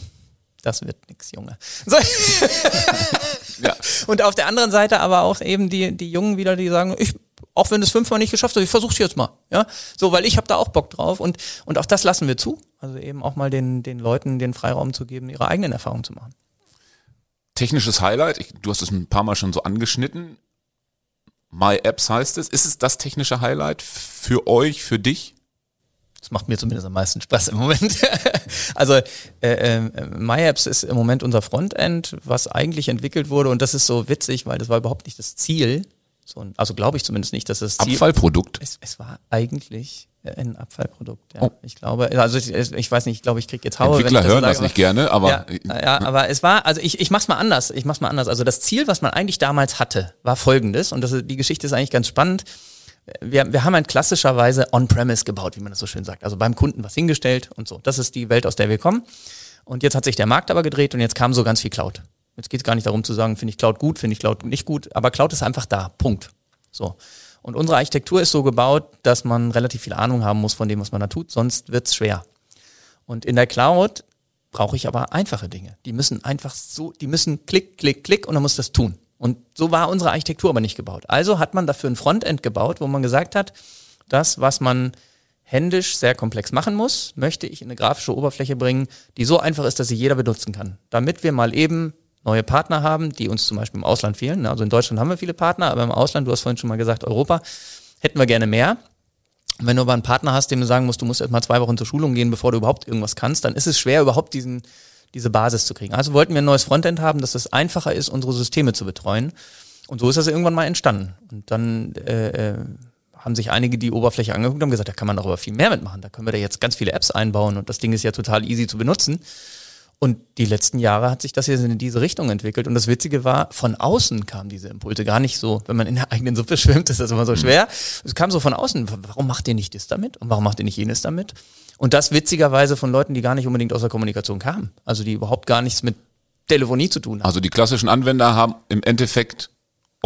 das wird nix, Junge. So. ja. Und auf der anderen Seite aber auch eben die, die Jungen wieder, die sagen, ich, auch wenn es fünfmal nicht geschafft hat, ich versuch's jetzt mal. Ja, so, weil ich habe da auch Bock drauf und, und auch das lassen wir zu. Also eben auch mal den, den Leuten den Freiraum zu geben, ihre eigenen Erfahrungen zu machen. Technisches Highlight, ich, du hast es ein paar Mal schon so angeschnitten. My Apps heißt es. Ist es das technische Highlight für euch, für dich? Das macht mir zumindest am meisten Spaß im Moment. also äh, äh, MyApps ist im Moment unser Frontend, was eigentlich entwickelt wurde und das ist so witzig, weil das war überhaupt nicht das Ziel. So, also glaube ich zumindest nicht, dass das Ziel Abfallprodukt. Es, es war eigentlich ein Abfallprodukt. Ja. Oh. Ich glaube, also ich, ich weiß nicht, ich glaube, ich kriege jetzt Haue. Entwickler das hören so das nicht gerne, aber ja, ja, aber es war, also ich, ich mach's mal anders. Ich mach's mal anders. Also das Ziel, was man eigentlich damals hatte, war folgendes und das, die Geschichte ist eigentlich ganz spannend wir, wir haben halt klassischerweise On-Premise gebaut, wie man das so schön sagt. Also beim Kunden was hingestellt und so. Das ist die Welt, aus der wir kommen. Und jetzt hat sich der Markt aber gedreht und jetzt kam so ganz viel Cloud. Jetzt geht es gar nicht darum zu sagen, finde ich Cloud gut, finde ich Cloud nicht gut, aber Cloud ist einfach da. Punkt. So. Und unsere Architektur ist so gebaut, dass man relativ viel Ahnung haben muss von dem, was man da tut, sonst wird's schwer. Und in der Cloud brauche ich aber einfache Dinge. Die müssen einfach so, die müssen klick, klick, klick und dann muss das tun. Und so war unsere Architektur aber nicht gebaut. Also hat man dafür ein Frontend gebaut, wo man gesagt hat, das, was man händisch sehr komplex machen muss, möchte ich in eine grafische Oberfläche bringen, die so einfach ist, dass sie jeder benutzen kann. Damit wir mal eben neue Partner haben, die uns zum Beispiel im Ausland fehlen. Also in Deutschland haben wir viele Partner, aber im Ausland, du hast vorhin schon mal gesagt, Europa, hätten wir gerne mehr. wenn du aber einen Partner hast, dem du sagen musst, du musst erst mal zwei Wochen zur Schulung gehen, bevor du überhaupt irgendwas kannst, dann ist es schwer, überhaupt diesen, diese Basis zu kriegen. Also wollten wir ein neues Frontend haben, dass es einfacher ist, unsere Systeme zu betreuen. Und so ist das irgendwann mal entstanden. Und dann äh, äh, haben sich einige die Oberfläche angeguckt und haben gesagt, da kann man doch aber viel mehr mitmachen. Da können wir da jetzt ganz viele Apps einbauen und das Ding ist ja total easy zu benutzen. Und die letzten Jahre hat sich das jetzt in diese Richtung entwickelt. Und das Witzige war, von außen kamen diese Impulse gar nicht so, wenn man in der eigenen Suppe schwimmt, ist das immer so mhm. schwer. Es kam so von außen, warum macht ihr nicht das damit? Und warum macht ihr nicht jenes damit? Und das witzigerweise von Leuten, die gar nicht unbedingt aus der Kommunikation kamen. Also die überhaupt gar nichts mit Telefonie zu tun haben. Also die klassischen Anwender haben im Endeffekt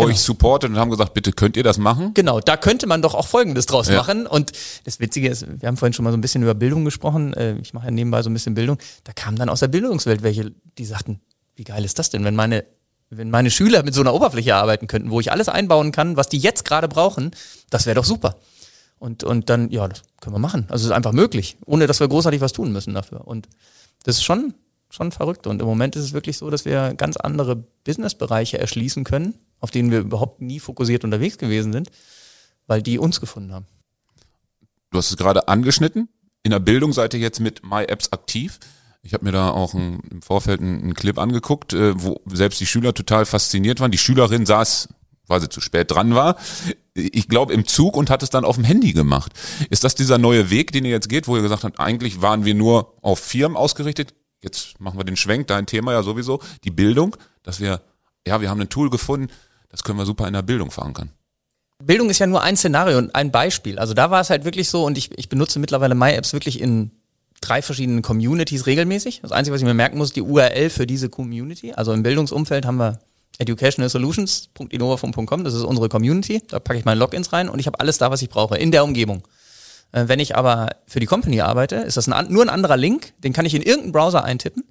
genau. euch supportet und haben gesagt, bitte könnt ihr das machen? Genau, da könnte man doch auch Folgendes draus ja. machen. Und das Witzige ist, wir haben vorhin schon mal so ein bisschen über Bildung gesprochen. Äh, ich mache ja nebenbei so ein bisschen Bildung. Da kamen dann aus der Bildungswelt welche, die sagten, wie geil ist das denn, wenn meine wenn meine Schüler mit so einer Oberfläche arbeiten könnten, wo ich alles einbauen kann, was die jetzt gerade brauchen, das wäre doch super. Und, und dann, ja, das können wir machen. Also es ist einfach möglich, ohne dass wir großartig was tun müssen dafür. Und das ist schon, schon verrückt. Und im Moment ist es wirklich so, dass wir ganz andere Businessbereiche erschließen können, auf denen wir überhaupt nie fokussiert unterwegs gewesen sind, weil die uns gefunden haben. Du hast es gerade angeschnitten. In der Bildung seid ihr jetzt mit MyApps aktiv. Ich habe mir da auch ein, im Vorfeld einen, einen Clip angeguckt, äh, wo selbst die Schüler total fasziniert waren. Die Schülerin saß weil sie zu spät dran war. Ich glaube im Zug und hat es dann auf dem Handy gemacht. Ist das dieser neue Weg, den ihr jetzt geht, wo ihr gesagt habt, eigentlich waren wir nur auf Firmen ausgerichtet? Jetzt machen wir den Schwenk, dein Thema ja sowieso, die Bildung, dass wir, ja, wir haben ein Tool gefunden, das können wir super in der Bildung verankern. Bildung ist ja nur ein Szenario und ein Beispiel. Also da war es halt wirklich so und ich, ich benutze mittlerweile MyApps wirklich in drei verschiedenen Communities regelmäßig. Das Einzige, was ich mir merken muss, die URL für diese Community. Also im Bildungsumfeld haben wir educationalsolutions.innovafon.com, das ist unsere Community, da packe ich meine Logins rein und ich habe alles da, was ich brauche, in der Umgebung. Äh, wenn ich aber für die Company arbeite, ist das ein, nur ein anderer Link, den kann ich in irgendeinen Browser eintippen.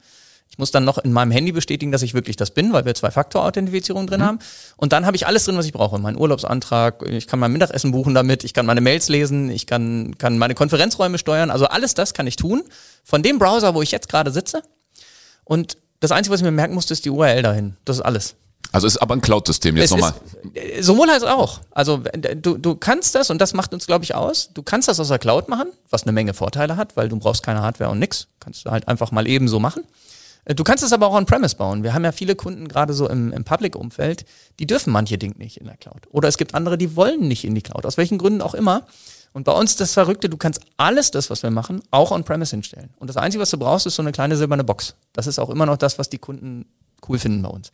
Ich muss dann noch in meinem Handy bestätigen, dass ich wirklich das bin, weil wir Zwei-Faktor-Authentifizierung drin mhm. haben. Und dann habe ich alles drin, was ich brauche. Mein Urlaubsantrag, ich kann mein Mittagessen buchen damit, ich kann meine Mails lesen, ich kann, kann meine Konferenzräume steuern. Also alles das kann ich tun von dem Browser, wo ich jetzt gerade sitze. Und das Einzige, was ich mir merken musste, ist die URL dahin. Das ist alles. Also ist aber ein Cloud-System jetzt nochmal. Äh, sowohl als auch. Also du, du kannst das, und das macht uns, glaube ich, aus, du kannst das aus der Cloud machen, was eine Menge Vorteile hat, weil du brauchst keine Hardware und nix. Kannst du halt einfach mal eben so machen. Äh, du kannst es aber auch on-premise bauen. Wir haben ja viele Kunden gerade so im, im Public-Umfeld, die dürfen manche Dinge nicht in der Cloud. Oder es gibt andere, die wollen nicht in die Cloud, aus welchen Gründen auch immer. Und bei uns das Verrückte, du kannst alles das, was wir machen, auch on-premise hinstellen. Und das Einzige, was du brauchst, ist so eine kleine silberne Box. Das ist auch immer noch das, was die Kunden cool finden bei uns.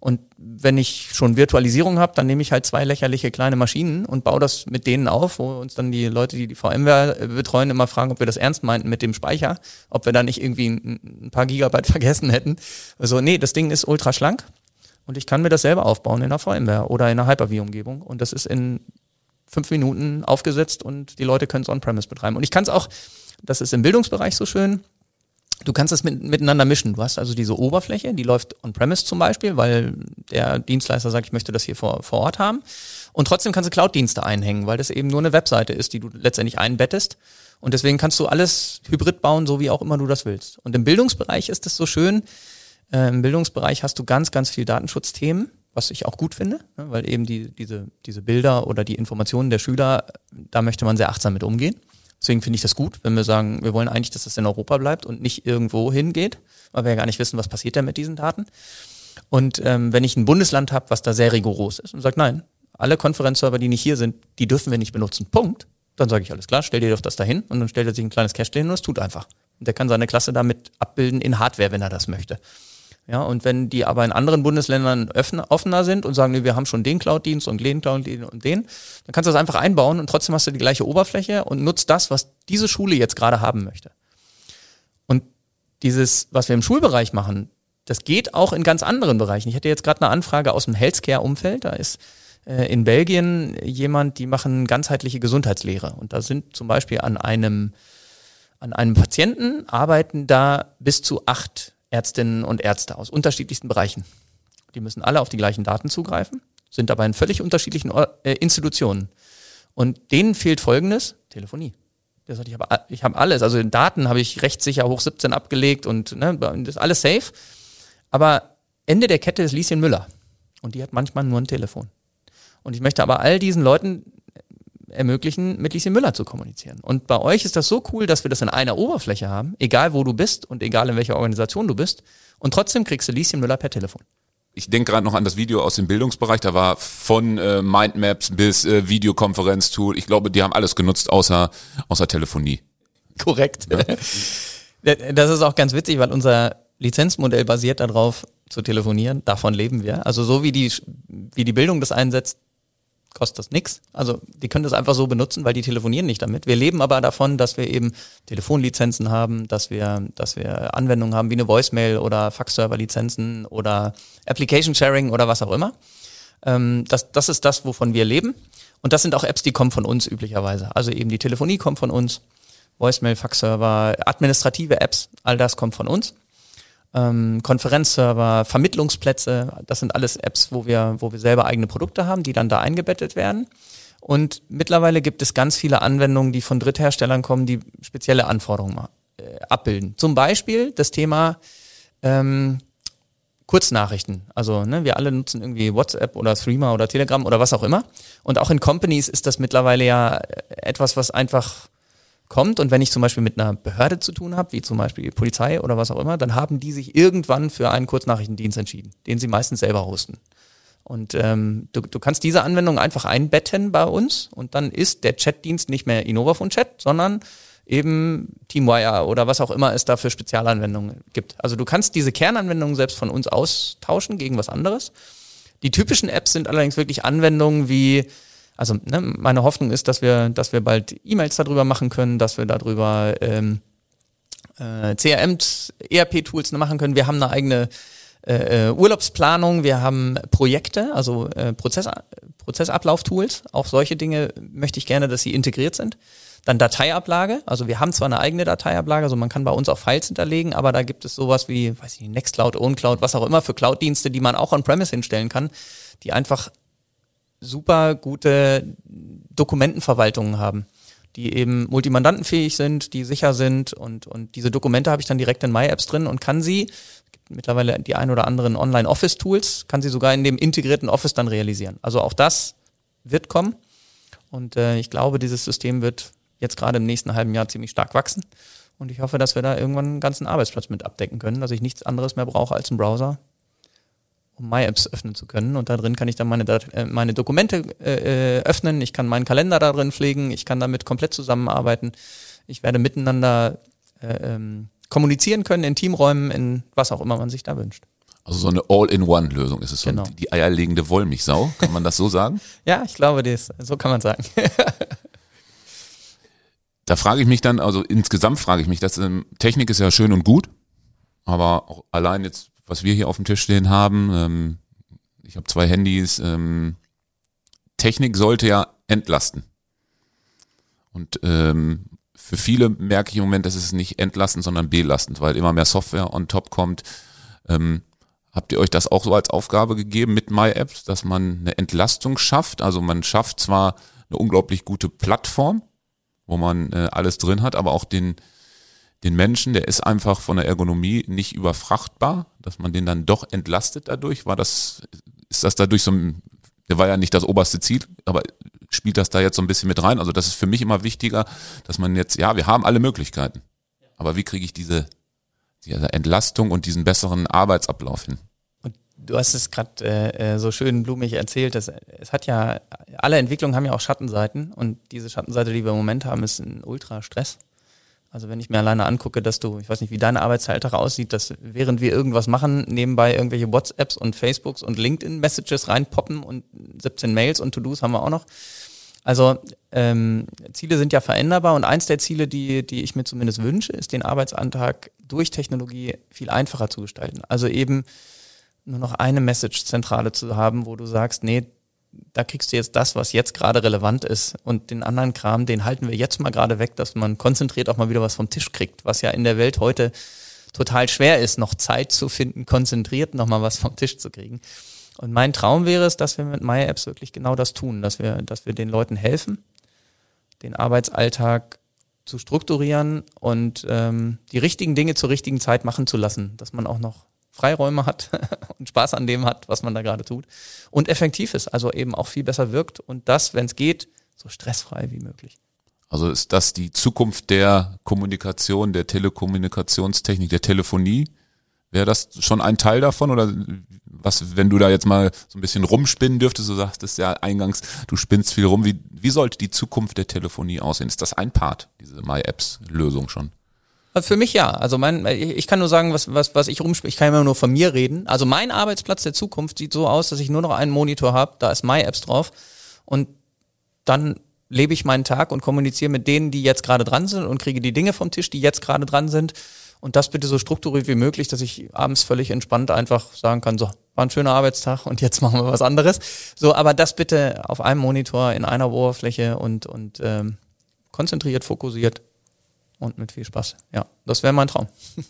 Und wenn ich schon Virtualisierung habe, dann nehme ich halt zwei lächerliche kleine Maschinen und baue das mit denen auf, wo uns dann die Leute, die die VMware betreuen, immer fragen, ob wir das ernst meinten mit dem Speicher, ob wir da nicht irgendwie ein, paar Gigabyte vergessen hätten. Also nee, das Ding ist ultra schlank und ich kann mir das selber aufbauen in einer VMware oder in einer Hyper-V-Umgebung und das ist in fünf Minuten aufgesetzt und die Leute können es on-premise betreiben. Und ich kann es auch, das ist im Bildungsbereich so schön, Du kannst es mit, miteinander mischen. Du hast also diese Oberfläche, die läuft on-premise zum Beispiel, weil der Dienstleister sagt, ich möchte das hier vor, vor Ort haben. Und trotzdem kannst du Cloud-Dienste einhängen, weil das eben nur eine Webseite ist, die du letztendlich einbettest. Und deswegen kannst du alles hybrid bauen, so wie auch immer du das willst. Und im Bildungsbereich ist es so schön. Äh, Im Bildungsbereich hast du ganz, ganz viel Datenschutzthemen, was ich auch gut finde, ne, weil eben die, diese, diese Bilder oder die Informationen der Schüler, da möchte man sehr achtsam mit umgehen. Deswegen finde ich das gut, wenn wir sagen, wir wollen eigentlich, dass das in Europa bleibt und nicht irgendwo hingeht, weil wir ja gar nicht wissen, was passiert da mit diesen Daten. Und ähm, wenn ich ein Bundesland habe, was da sehr rigoros ist und sagt, nein, alle Konferenzserver, die nicht hier sind, die dürfen wir nicht benutzen, Punkt, dann sage ich, alles klar, stell dir doch das dahin und dann stellt er sich ein kleines Cache hin und es tut einfach. Und der kann seine Klasse damit abbilden in Hardware, wenn er das möchte. Ja, und wenn die aber in anderen Bundesländern offener sind und sagen, nee, wir haben schon den Cloud-Dienst und den Cloud-Dienst und den, dann kannst du das einfach einbauen und trotzdem hast du die gleiche Oberfläche und nutzt das, was diese Schule jetzt gerade haben möchte. Und dieses, was wir im Schulbereich machen, das geht auch in ganz anderen Bereichen. Ich hatte jetzt gerade eine Anfrage aus dem Healthcare-Umfeld. Da ist äh, in Belgien jemand, die machen ganzheitliche Gesundheitslehre. Und da sind zum Beispiel an einem, an einem Patienten arbeiten da bis zu acht Ärztinnen und Ärzte aus unterschiedlichsten Bereichen. Die müssen alle auf die gleichen Daten zugreifen, sind dabei in völlig unterschiedlichen äh, Institutionen. Und denen fehlt Folgendes, Telefonie. Der sagt, ich habe ich hab alles, also in Daten habe ich rechtssicher hoch 17 abgelegt und ne, das ist alles safe. Aber Ende der Kette ist Lieschen Müller. Und die hat manchmal nur ein Telefon. Und ich möchte aber all diesen Leuten ermöglichen, mit Lieschen Müller zu kommunizieren. Und bei euch ist das so cool, dass wir das in einer Oberfläche haben, egal wo du bist und egal in welcher Organisation du bist. Und trotzdem kriegst du Lieschen Müller per Telefon. Ich denke gerade noch an das Video aus dem Bildungsbereich. Da war von äh, Mindmaps bis äh, Videokonferenztool. Ich glaube, die haben alles genutzt, außer, außer Telefonie. Korrekt. Ja. Das ist auch ganz witzig, weil unser Lizenzmodell basiert darauf, zu telefonieren. Davon leben wir. Also so wie die, wie die Bildung das einsetzt, kostet das nichts. Also die können das einfach so benutzen, weil die telefonieren nicht damit. Wir leben aber davon, dass wir eben Telefonlizenzen haben, dass wir, dass wir Anwendungen haben wie eine Voicemail oder Faxserver-Lizenzen oder Application Sharing oder was auch immer. Ähm, das, das ist das, wovon wir leben. Und das sind auch Apps, die kommen von uns üblicherweise. Also eben die Telefonie kommt von uns, Voicemail, Faxserver, administrative Apps, all das kommt von uns ähm, Konferenzserver, Vermittlungsplätze. Das sind alles Apps, wo wir, wo wir selber eigene Produkte haben, die dann da eingebettet werden. Und mittlerweile gibt es ganz viele Anwendungen, die von Drittherstellern kommen, die spezielle Anforderungen äh, abbilden. Zum Beispiel das Thema ähm, Kurznachrichten. Also ne, wir alle nutzen irgendwie WhatsApp oder Threema oder Telegram oder was auch immer. Und auch in Companies ist das mittlerweile ja etwas, was einfach kommt und wenn ich zum Beispiel mit einer Behörde zu tun habe, wie zum Beispiel Polizei oder was auch immer, dann haben die sich irgendwann für einen Kurznachrichtendienst entschieden, den sie meistens selber hosten. Und ähm, du, du kannst diese Anwendung einfach einbetten bei uns und dann ist der Chatdienst nicht mehr Innovafone Chat, sondern eben Teamwire oder was auch immer es da für Spezialanwendungen gibt. Also du kannst diese Kernanwendungen selbst von uns austauschen gegen was anderes. Die typischen Apps sind allerdings wirklich Anwendungen wie also ne, meine Hoffnung ist, dass wir, dass wir bald E-Mails darüber machen können, dass wir darüber ähm, äh, CRM, ERP-Tools machen können. Wir haben eine eigene äh, äh, Urlaubsplanung, wir haben Projekte, also äh, Prozess, Prozessablauf-Tools. Auch solche Dinge möchte ich gerne, dass sie integriert sind. Dann Dateiablage, also wir haben zwar eine eigene Dateiablage, also man kann bei uns auch Files hinterlegen, aber da gibt es sowas wie, weiß ich nicht, Nextcloud, OwnCloud, was auch immer für Cloud-Dienste, die man auch on-premise hinstellen kann, die einfach super gute Dokumentenverwaltungen haben, die eben multimandantenfähig sind, die sicher sind. Und, und diese Dokumente habe ich dann direkt in MyApps drin und kann sie, mittlerweile die ein oder anderen Online-Office-Tools, kann sie sogar in dem integrierten Office dann realisieren. Also auch das wird kommen. Und äh, ich glaube, dieses System wird jetzt gerade im nächsten halben Jahr ziemlich stark wachsen. Und ich hoffe, dass wir da irgendwann einen ganzen Arbeitsplatz mit abdecken können, dass ich nichts anderes mehr brauche als einen Browser, um MyApps öffnen zu können. Und da drin kann ich dann meine, äh, meine Dokumente äh, äh, öffnen, ich kann meinen Kalender da drin pflegen, ich kann damit komplett zusammenarbeiten. Ich werde miteinander äh, ähm, kommunizieren können in Teamräumen, in was auch immer man sich da wünscht. Also so eine All-in-One-Lösung ist es so Genau. die eierlegende Wollmilchsau, kann man das so sagen? Ja, ich glaube, das, so kann man sagen. Da frage ich mich dann, also insgesamt frage ich mich, dass ähm, Technik ist ja schön und gut, aber auch allein jetzt, was wir hier auf dem Tisch stehen haben, ähm, ich habe zwei Handys, ähm, Technik sollte ja entlasten. Und ähm, für viele merke ich im Moment, dass es nicht entlastend, sondern belastend, weil immer mehr Software on top kommt. Ähm, habt ihr euch das auch so als Aufgabe gegeben mit MyApps, dass man eine Entlastung schafft? Also man schafft zwar eine unglaublich gute Plattform, wo man äh, alles drin hat, aber auch den, den Menschen, der ist einfach von der Ergonomie nicht überfrachtbar, dass man den dann doch entlastet dadurch. War das, ist das dadurch so ein, der war ja nicht das oberste Ziel, aber spielt das da jetzt so ein bisschen mit rein? Also das ist für mich immer wichtiger, dass man jetzt, ja, wir haben alle Möglichkeiten, aber wie kriege ich diese, diese Entlastung und diesen besseren Arbeitsablauf hin? Und du hast es gerade äh, äh, so schön blumig erzählt, dass es hat ja, alle Entwicklungen haben ja auch Schattenseiten und diese Schattenseite, die wir im Moment haben, ist ein Ultra-Stress. Also wenn ich mir alleine angucke, dass du, ich weiß nicht, wie deine Arbeitsalltag aussieht, dass während wir irgendwas machen, nebenbei irgendwelche WhatsApps und Facebooks und LinkedIn-Messages reinpoppen und 17 Mails und To-Dos haben wir auch noch. Also ähm, Ziele sind ja veränderbar und eins der Ziele, die, die ich mir zumindest wünsche, ist den Arbeitsantrag durch Technologie viel einfacher zu gestalten. Also eben nur noch eine Message-Zentrale zu haben, wo du sagst, nee, da kriegst du jetzt das, was jetzt gerade relevant ist und den anderen Kram, den halten wir jetzt mal gerade weg, dass man konzentriert auch mal wieder was vom Tisch kriegt, was ja in der Welt heute total schwer ist, noch Zeit zu finden, konzentriert nochmal was vom Tisch zu kriegen. Und mein Traum wäre es, dass wir mit MyApps wirklich genau das tun, dass wir, dass wir den Leuten helfen, den Arbeitsalltag zu strukturieren und ähm, die richtigen Dinge zur richtigen Zeit machen zu lassen, dass man auch noch Freiräume hat und Spaß an dem hat, was man da gerade tut und effektiv ist, also eben auch viel besser wirkt und das, wenn es geht, so stressfrei wie möglich. Also ist das die Zukunft der Kommunikation, der Telekommunikationstechnik, der Telefonie? Wäre das schon ein Teil davon oder was, wenn du da jetzt mal so ein bisschen rumspinnen dürftest, du sagtest ja eingangs, du spinnst viel rum, wie, wie sollte die Zukunft der Telefonie aussehen? Ist das ein Part, diese MyApps-Lösung schon? Also Für mich ja. Also mein, ich ich kann nur sagen, was, was, was ich rumspiele. Ich kann immer nur von mir reden. Also mein Arbeitsplatz der Zukunft sieht so aus, dass ich nur noch einen Monitor habe, da ist MyApps drauf und dann lebe ich meinen Tag und kommuniziere mit denen, die jetzt gerade dran sind und kriege die Dinge vom Tisch, die jetzt gerade dran sind. Und das bitte so strukturiert wie möglich, dass ich abends völlig entspannt einfach sagen kann, so, war ein schöner Arbeitstag und jetzt machen wir was anderes. So, aber das bitte auf einem Monitor in einer Oberfläche und, und ähm, konzentriert, fokussiert und mit viel Spaß. Ja, das wäre mein Traum.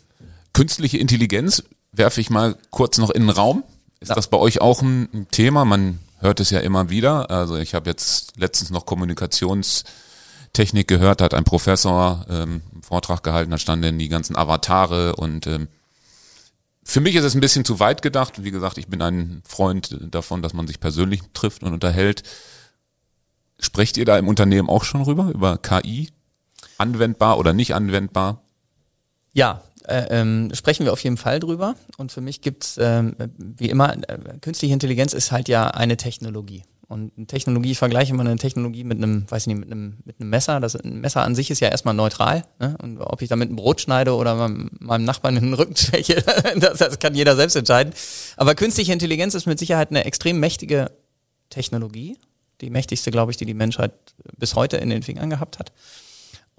Künstliche Intelligenz werfe ich mal kurz noch in den Raum. Ist Ja. das bei euch auch ein, Thema? Man hört es ja immer wieder. Also ich habe jetzt letztens noch Kommunikationstechnik gehört, da hat ein Professor ähm, einen Vortrag gehalten, da standen die ganzen Avatare und ähm, für mich ist es ein bisschen zu weit gedacht. Wie gesagt, ich bin ein Freund davon, dass man sich persönlich trifft und unterhält. Sprecht ihr da im Unternehmen auch schon rüber, über KI? Anwendbar oder nicht anwendbar? Ja, äh, ähm, sprechen wir auf jeden Fall drüber. Und für mich gibt's ähm, wie immer, äh, künstliche Intelligenz ist halt ja eine Technologie. Und eine Technologie, ich vergleiche immer eine Technologie mit einem, weiß ich nicht, mit einem, mit einem Messer. Das ein Messer an sich ist ja erstmal neutral. Ne? Und ob ich damit ein Brot schneide oder meinem, meinem Nachbarn in den Rücken steche, das, das kann jeder selbst entscheiden. Aber künstliche Intelligenz ist mit Sicherheit eine extrem mächtige Technologie. Die mächtigste, glaube ich, die die Menschheit bis heute in den Fingern gehabt hat.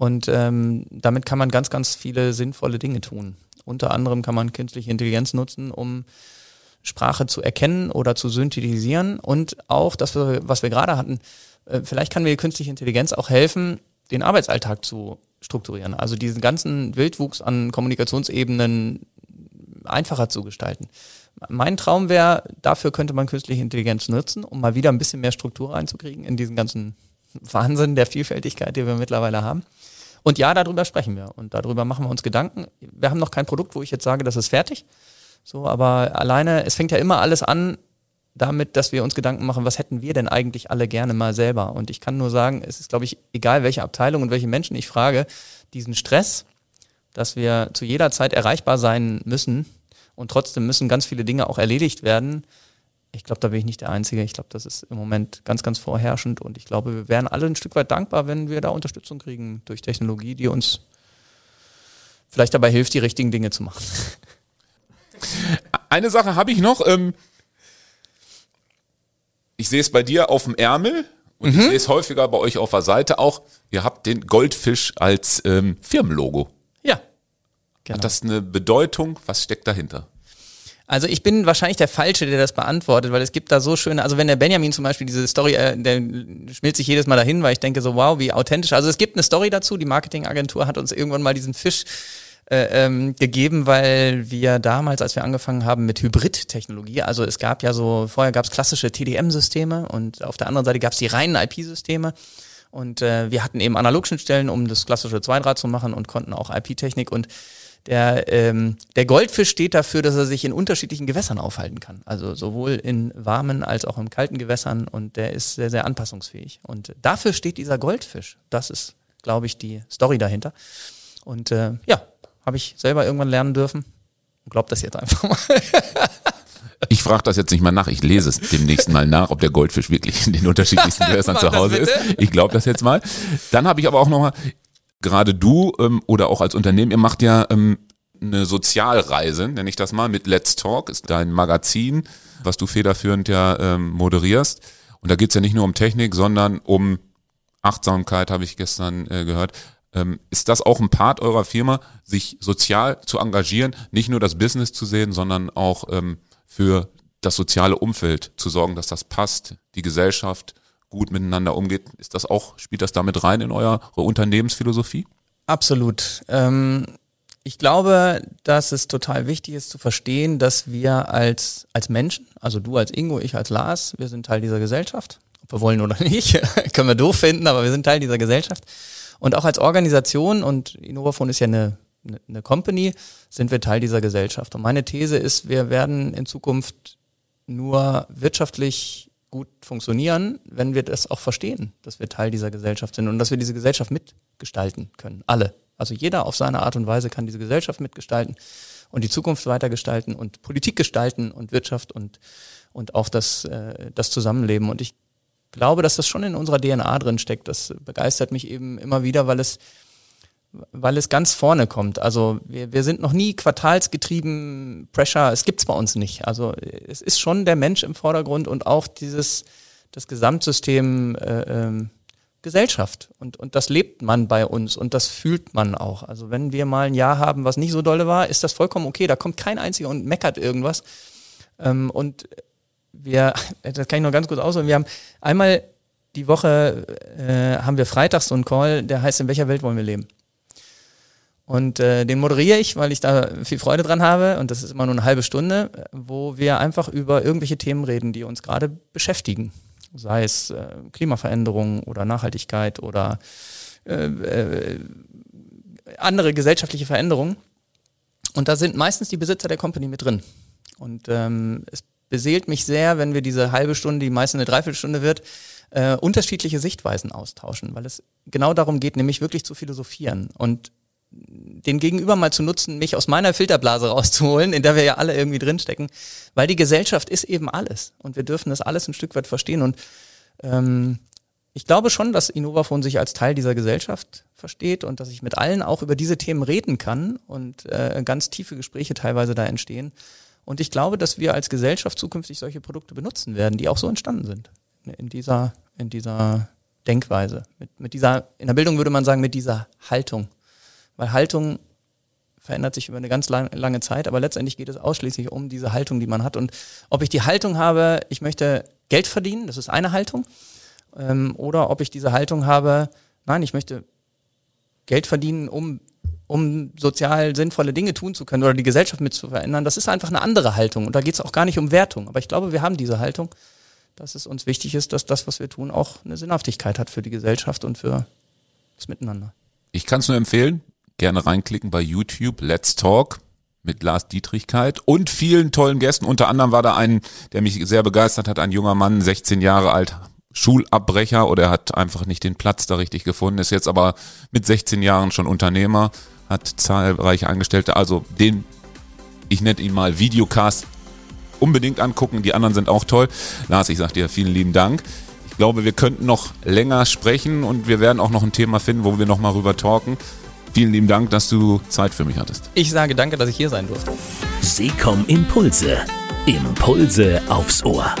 Und ähm, damit kann man ganz, ganz viele sinnvolle Dinge tun. Unter anderem kann man künstliche Intelligenz nutzen, um Sprache zu erkennen oder zu synthetisieren und auch das, was wir gerade hatten, äh, vielleicht kann mir künstliche Intelligenz auch helfen, den Arbeitsalltag zu strukturieren. Also diesen ganzen Wildwuchs an Kommunikationsebenen einfacher zu gestalten. Mein Traum wäre, dafür könnte man künstliche Intelligenz nutzen, um mal wieder ein bisschen mehr Struktur reinzukriegen in diesen ganzen Wahnsinn der Vielfältigkeit, die wir mittlerweile haben. Und ja, darüber sprechen wir und darüber machen wir uns Gedanken. Wir haben noch kein Produkt, wo ich jetzt sage, das ist fertig. So, aber alleine, es fängt ja immer alles an damit, dass wir uns Gedanken machen, was hätten wir denn eigentlich alle gerne mal selber? Und ich kann nur sagen, es ist, glaube ich, egal welche Abteilung und welche Menschen ich frage, diesen Stress dass wir zu jeder Zeit erreichbar sein müssen und trotzdem müssen ganz viele Dinge auch erledigt werden. Ich glaube, da bin ich nicht der Einzige. Ich glaube, das ist im Moment ganz, ganz vorherrschend und ich glaube, wir wären alle ein Stück weit dankbar, wenn wir da Unterstützung kriegen durch Technologie, die uns vielleicht dabei hilft, die richtigen Dinge zu machen. Eine Sache habe ich noch. Ähm, ich sehe es bei dir auf dem Ärmel und mhm. ich sehe es häufiger bei euch auf der Seite auch. Ihr habt den Goldfisch als ähm, Firmenlogo. Ja. Genau. Hat das eine Bedeutung? Was steckt dahinter? Also ich bin wahrscheinlich der Falsche, der das beantwortet, weil es gibt da so schöne, also wenn der Benjamin zum Beispiel diese Story, äh, der schmilzt sich jedes Mal dahin, weil ich denke so, wow, wie authentisch. Also es gibt eine Story dazu, die Marketingagentur hat uns irgendwann mal diesen Fisch äh, ähm, gegeben, weil wir damals, als wir angefangen haben mit Hybrid-Technologie, also es gab ja so, vorher gab es klassische TDM-Systeme und auf der anderen Seite gab es die reinen IP-Systeme. Und äh, wir hatten eben Analogschnittstellen, um das klassische Zweidraht zu machen und konnten auch IP-Technik. Und der, ähm, der Goldfisch steht dafür, dass er sich in unterschiedlichen Gewässern aufhalten kann. Also sowohl in warmen als auch in kalten Gewässern. Und der ist sehr, sehr anpassungsfähig. Und dafür steht dieser Goldfisch. Das ist, glaube ich, die Story dahinter. Und äh, ja, habe ich selber irgendwann lernen dürfen. Glaub das jetzt einfach mal. Ich frage das jetzt nicht mal nach, ich lese es demnächst mal nach, ob der Goldfisch wirklich in den unterschiedlichsten Gewässern zu Hause ist. Ich glaube das jetzt mal. Dann habe ich aber auch nochmal, gerade du ähm, oder auch als Unternehmen, ihr macht ja ähm, eine Sozialreise, nenne ich das mal, mit Let's Talk, ist dein Magazin, was du federführend ja ähm, moderierst. Und da geht's ja nicht nur um Technik, sondern um Achtsamkeit, habe ich gestern äh, gehört. Ähm, ist das auch ein Part eurer Firma, sich sozial zu engagieren, nicht nur das Business zu sehen, sondern auch ähm, für das soziale Umfeld zu sorgen, dass das passt, die Gesellschaft gut miteinander umgeht? Ist das auch, spielt das damit rein in eure Unternehmensphilosophie? Absolut. Ähm, ich glaube, dass es total wichtig ist zu verstehen, dass wir als, als Menschen, also du als Ingo, ich als Lars, wir sind Teil dieser Gesellschaft. Ob wir wollen oder nicht, können wir doof finden, aber wir sind Teil dieser Gesellschaft. Und auch als Organisation, und Innovafon ist ja eine, eine Company, sind wir Teil dieser Gesellschaft. Und meine These ist, wir werden in Zukunft nur wirtschaftlich gut funktionieren, wenn wir das auch verstehen, dass wir Teil dieser Gesellschaft sind und dass wir diese Gesellschaft mitgestalten können. Alle. Also jeder auf seine Art und Weise kann diese Gesellschaft mitgestalten und die Zukunft weitergestalten und Politik gestalten und Wirtschaft und, und auch das, äh, das Zusammenleben. Und ich glaube, dass das schon in unserer DNA drin steckt. Das begeistert mich eben immer wieder, weil es, weil es ganz vorne kommt. Also wir, wir sind noch nie quartalsgetrieben, Pressure, es gibt's bei uns nicht. Also es ist schon der Mensch im Vordergrund und auch dieses, das Gesamtsystem äh, ähm, Gesellschaft. Und, und das lebt man bei uns und das fühlt man auch. Also wenn wir mal ein Jahr haben, was nicht so dolle war, ist das vollkommen okay. Da kommt kein einziger und meckert irgendwas. Ähm, und wir, das kann ich noch ganz kurz ausholen, wir haben einmal die Woche, äh, haben wir freitags so einen Call, der heißt, in welcher Welt wollen wir leben? Und äh, den moderiere ich, weil ich da viel Freude dran habe und das ist immer nur eine halbe Stunde, wo wir einfach über irgendwelche Themen reden, die uns gerade beschäftigen. Sei es äh, Klimaveränderung oder Nachhaltigkeit oder äh, äh, andere gesellschaftliche Veränderungen. Und da sind meistens die Besitzer der Company mit drin. Und ähm, es beseelt mich sehr, wenn wir diese halbe Stunde, die meist eine Dreiviertelstunde wird, äh, unterschiedliche Sichtweisen austauschen, weil es genau darum geht, nämlich wirklich zu philosophieren und den Gegenüber mal zu nutzen, mich aus meiner Filterblase rauszuholen, in der wir ja alle irgendwie drinstecken, weil die Gesellschaft ist eben alles und wir dürfen das alles ein Stück weit verstehen und ähm, ich glaube schon, dass Innovafon sich als Teil dieser Gesellschaft versteht und dass ich mit allen auch über diese Themen reden kann und äh, ganz tiefe Gespräche teilweise da entstehen. Und ich glaube, dass wir als Gesellschaft zukünftig solche Produkte benutzen werden, die auch so entstanden sind. In dieser, in dieser Denkweise. Mit, mit dieser, in der Bildung würde man sagen, mit dieser Haltung. Weil Haltung verändert sich über eine ganz lang, lange Zeit, aber letztendlich geht es ausschließlich um diese Haltung, die man hat. Und ob ich die Haltung habe, ich möchte Geld verdienen, das ist eine Haltung, ähm, oder ob ich diese Haltung habe, nein, ich möchte Geld verdienen, um um sozial sinnvolle Dinge tun zu können oder die Gesellschaft mit zu verändern, das ist einfach eine andere Haltung. Und da geht es auch gar nicht um Wertung. Aber ich glaube, wir haben diese Haltung, dass es uns wichtig ist, dass das, was wir tun, auch eine Sinnhaftigkeit hat für die Gesellschaft und für das Miteinander. Ich kann es nur empfehlen. Gerne reinklicken bei YouTube, Let's Talk mit Lars Dietrichkeit und vielen tollen Gästen. Unter anderem war da ein, der mich sehr begeistert hat, ein junger Mann, 16 Jahre alt, Schulabbrecher oder hat einfach nicht den Platz da richtig gefunden, ist jetzt aber mit 16 Jahren schon Unternehmer, hat zahlreiche Angestellte, also den, ich nenne ihn mal Videocast, unbedingt angucken, die anderen sind auch toll. Lars, ich sage dir vielen lieben Dank. Ich glaube, wir könnten noch länger sprechen und wir werden auch noch ein Thema finden, wo wir nochmal rüber talken. Vielen lieben Dank, dass du Zeit für mich hattest. Ich sage danke, dass ich hier sein durfte. Seekom Impulse. Impulse aufs Ohr.